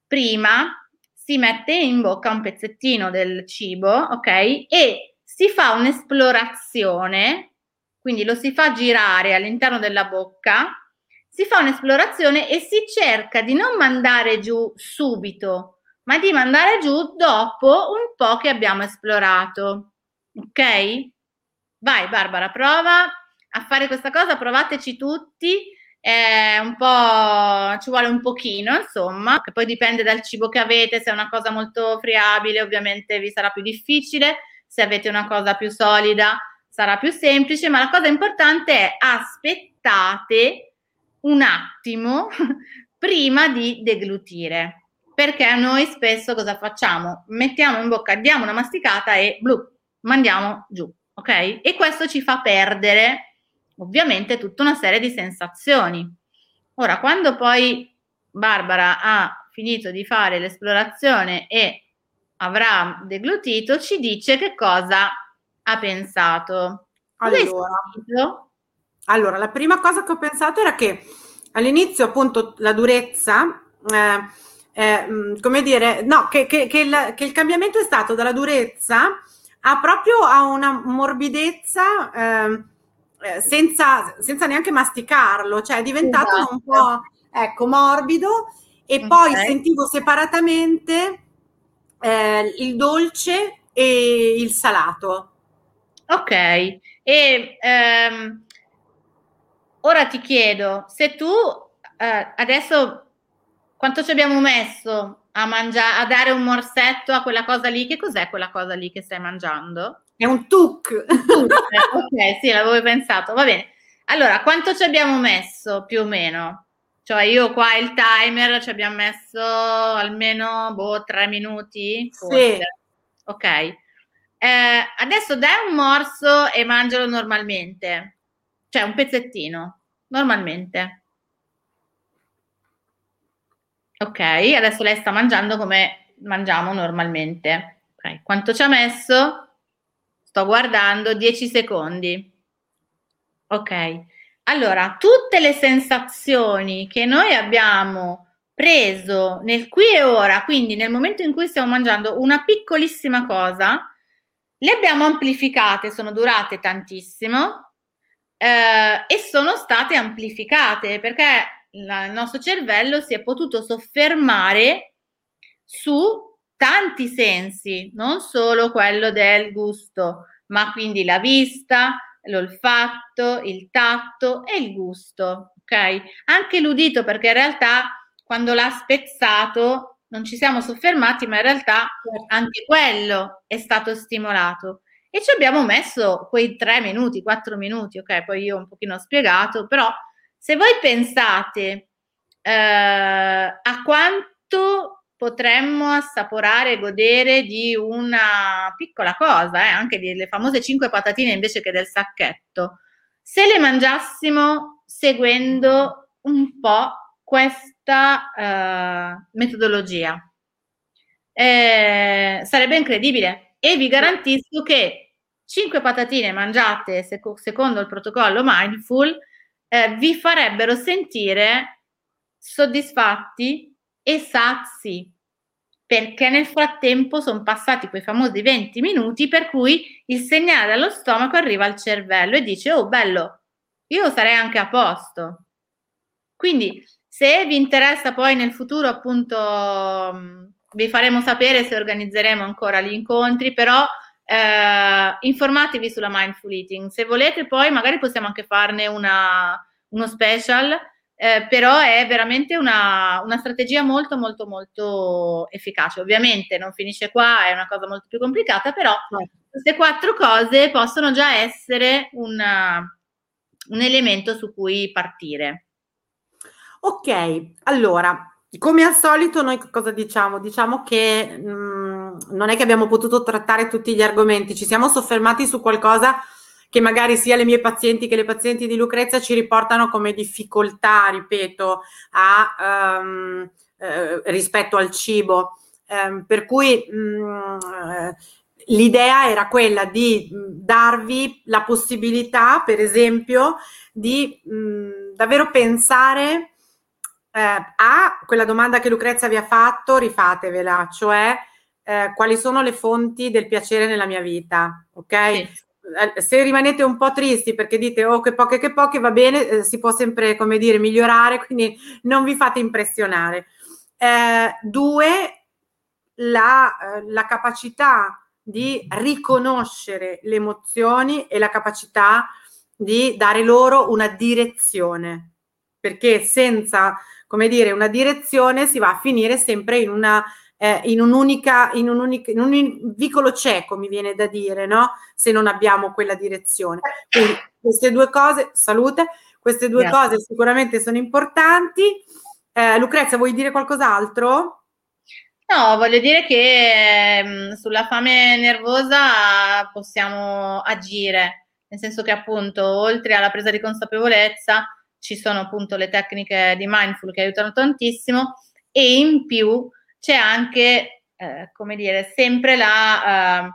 prima si mette in bocca un pezzettino del cibo, ok? E si fa un'esplorazione, quindi lo si fa girare all'interno della bocca, si fa un'esplorazione e si cerca di non mandare giù subito, ma di mandare giù dopo un po' che abbiamo esplorato. Ok? Vai Barbara, prova a fare questa cosa, provateci tutti. È un po' ci vuole un pochino, insomma, che poi dipende dal cibo che avete, se è una cosa molto friabile, ovviamente vi sarà più difficile, se avete una cosa più solida sarà più semplice, ma la cosa importante è aspettate un attimo (laughs) prima di deglutire perché noi spesso cosa facciamo? Mettiamo in bocca, diamo una masticata e blu, mandiamo giù, ok? E questo ci fa perdere ovviamente tutta una serie di sensazioni. Ora, quando poi Barbara ha finito di fare l'esplorazione e avrà deglutito, ci dice che cosa ha pensato. Allora, allora, la prima cosa che ho pensato era che all'inizio appunto la durezza eh, eh, mm, come dire, no, che, che, che, il, che, il, cambiamento è stato dalla durezza a proprio a una morbidezza ehm, eh, senza, senza, neanche masticarlo, cioè è diventato esatto. un po' ecco, morbido e okay. poi sentivo separatamente eh, il dolce e il salato. Ok, e ehm, ora ti chiedo, se tu eh, adesso quanto ci abbiamo messo a mangiare, a dare un morsetto a quella cosa lì? Che cos'è quella cosa lì che stai mangiando? È un tuc. (laughs) ok, sì, l'avevo pensato. Va bene. Allora, quanto ci abbiamo messo più o meno? Cioè, io qua il timer ci abbiamo messo almeno boh, tre minuti. Forse. Sì. Ok. Eh, adesso dai un morso e mangialo normalmente. Cioè, un pezzettino, normalmente. Ok, adesso lei sta mangiando come mangiamo normalmente. Okay. Quanto ci ha messo? Sto guardando 10 secondi. Ok, allora tutte le sensazioni che noi abbiamo preso nel qui e ora, quindi nel momento in cui stiamo mangiando una piccolissima cosa, le abbiamo amplificate, sono durate tantissimo eh, e sono state amplificate perché il nostro cervello si è potuto soffermare su tanti sensi, non solo quello del gusto, ma quindi la vista, l'olfatto, il tatto e il gusto, ok? Anche l'udito, perché in realtà quando l'ha spezzato non ci siamo soffermati, ma in realtà anche quello è stato stimolato. E ci abbiamo messo quei tre minuti, quattro minuti, ok? Poi io un pochino ho spiegato, però se voi pensate eh, a quanto potremmo assaporare e godere di una piccola cosa, eh, anche delle famose cinque patatine invece che del sacchetto, se le mangiassimo seguendo un po' questa eh, metodologia, eh, sarebbe incredibile. E vi garantisco che cinque patatine mangiate sec- secondo il protocollo mindful eh, vi farebbero sentire soddisfatti e sazi perché nel frattempo sono passati quei famosi 20 minuti per cui il segnale dallo stomaco arriva al cervello e dice oh bello, io sarei anche a posto. Quindi se vi interessa poi nel futuro appunto vi faremo sapere se organizzeremo ancora gli incontri, però eh, informatevi sulla mindful eating. Se volete poi magari possiamo anche farne una, uno special, eh, però è veramente una, una, strategia molto molto molto efficace. Ovviamente non finisce qua, è una cosa molto più complicata, però certo. queste quattro cose possono già essere una, un elemento su cui partire. Ok, allora come al solito, noi cosa diciamo? Diciamo che mh, mm, non è che abbiamo potuto trattare tutti gli argomenti, ci siamo soffermati su qualcosa che magari sia le mie pazienti che le pazienti di Lucrezia ci riportano come difficoltà, ripeto, a, um, eh, rispetto al cibo. ehm, per cui mh, mm, eh, l'idea era quella di mh, darvi la possibilità, per esempio, di mh, davvero pensare eh, a quella domanda che Lucrezia vi ha fatto, rifatevela, cioè eh, quali sono le fonti del piacere nella mia vita, ok? Sì. Eh, se rimanete un po' tristi perché dite oh che poche che poche va bene, eh, si può sempre come dire migliorare, (laughs) quindi non vi fate impressionare. Eh, due, la, eh, la capacità di riconoscere le emozioni e la capacità di dare loro una direzione, perché senza, come dire, una direzione si va a finire sempre in una eh, in, un'unica, in, un'unica, in un vicolo cieco, mi viene da dire, no? Se non abbiamo quella direzione. Quindi queste due cose, salute, queste due Grazie. cose sicuramente sono importanti. Eh, Lucrezia, vuoi dire qualcos'altro? No, voglio dire che mh, mm, sulla fame nervosa possiamo agire, nel senso che appunto oltre alla presa di consapevolezza ci sono appunto le tecniche di mindful che aiutano tantissimo e in più c'è anche, eh, come dire, sempre la, uh,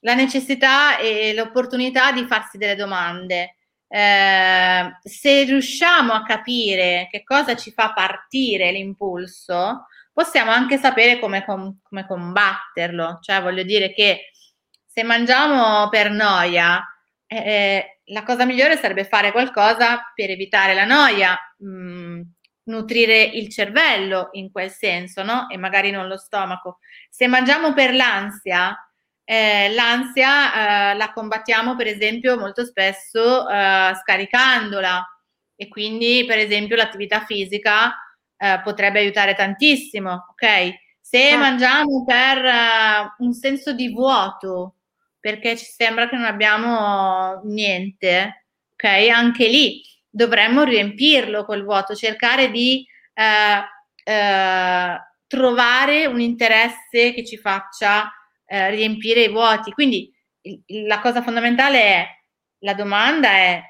la, necessità e l'opportunità di farsi delle domande. Eh, se riusciamo a capire che cosa ci fa partire l'impulso, possiamo anche sapere come, com- come combatterlo. Cioè, voglio dire che se mangiamo per noia, eh, la cosa migliore sarebbe fare qualcosa per evitare la noia. Mm, nutrire il cervello in quel senso, no? E magari non lo stomaco. Se mangiamo per l'ansia, eh, l'ansia eh, la combattiamo per esempio molto spesso eh, scaricandola e quindi per esempio l'attività fisica eh, potrebbe aiutare tantissimo, ok? Se ah. mangiamo per eh, un senso di vuoto, perché ci sembra che non abbiamo niente, ok? Anche lì dovremmo riempirlo quel vuoto, cercare di eh, eh, trovare un interesse che ci faccia eh, riempire i vuoti. Quindi il, la cosa fondamentale è, la domanda è,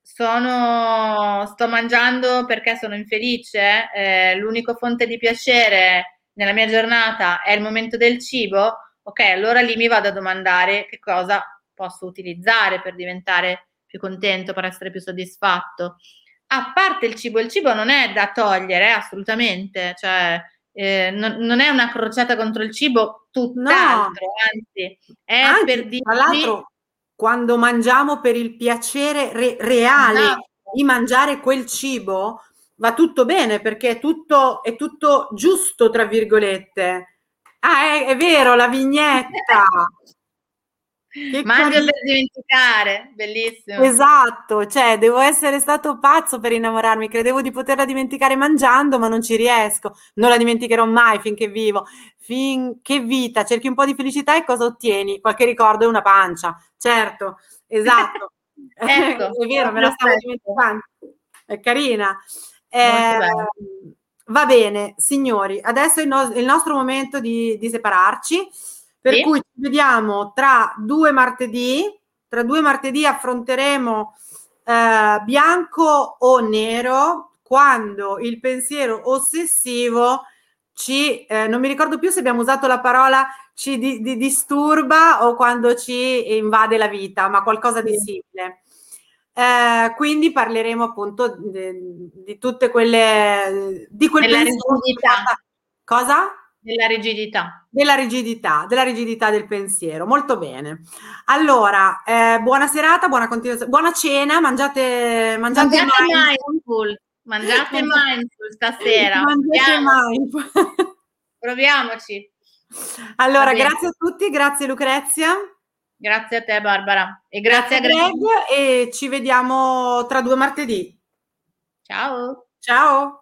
sono, sto mangiando perché sono infelice? Eh, l'unica fonte di piacere nella mia giornata è il momento del cibo? Ok, allora lì mi vado a domandare che cosa posso utilizzare per diventare più contento, per essere più soddisfatto. A parte il cibo, il cibo non è da togliere, assolutamente, cioè eh, non, non, è una crociata contro il cibo, tutt'altro, no. anzi, è anzi, per dirci... Tra l'altro, quando mangiamo per il piacere re- reale no. di mangiare quel cibo, va tutto bene perché è tutto, è tutto giusto, tra virgolette. Ah, è, è vero, la vignetta. (laughs) Mangio per dimenticare, bellissimo. Esatto, cioè devo essere stato pazzo per innamorarmi, credevo di poterla dimenticare mangiando, ma non ci riesco, non la dimenticherò mai finché vivo. Finché vita, cerchi un po' di felicità e cosa ottieni? Qualche ricordo e una pancia, certo, esatto. (laughs) ecco, (laughs) è vero, me la stavo dimenticando. È carina. Eh, va bene, signori, adesso è il, no- il nostro momento di, di separarci. Per sì. cui ci vediamo tra due martedì. Tra due martedì affronteremo eh, bianco o nero quando il pensiero ossessivo ci, eh, non mi ricordo più se abbiamo usato la parola ci di, di disturba o quando ci invade la vita, ma qualcosa di simile. Eh, quindi parleremo appunto di, di tutte quelle di quel pensiero. Cosa? Della rigidità. Della rigidità, della rigidità del pensiero. Molto bene. Allora, eh, buona serata, buona continuazione, buona cena, mangiate, mangiate, mangiate mindful. Mangiate mindful stasera. Mangiate mindful. Proviamoci. Allora, grazie a tutti, grazie Lucrezia. Grazie a te Barbara e grazie, grazie a Greg e ci vediamo tra due martedì. Ciao. Ciao.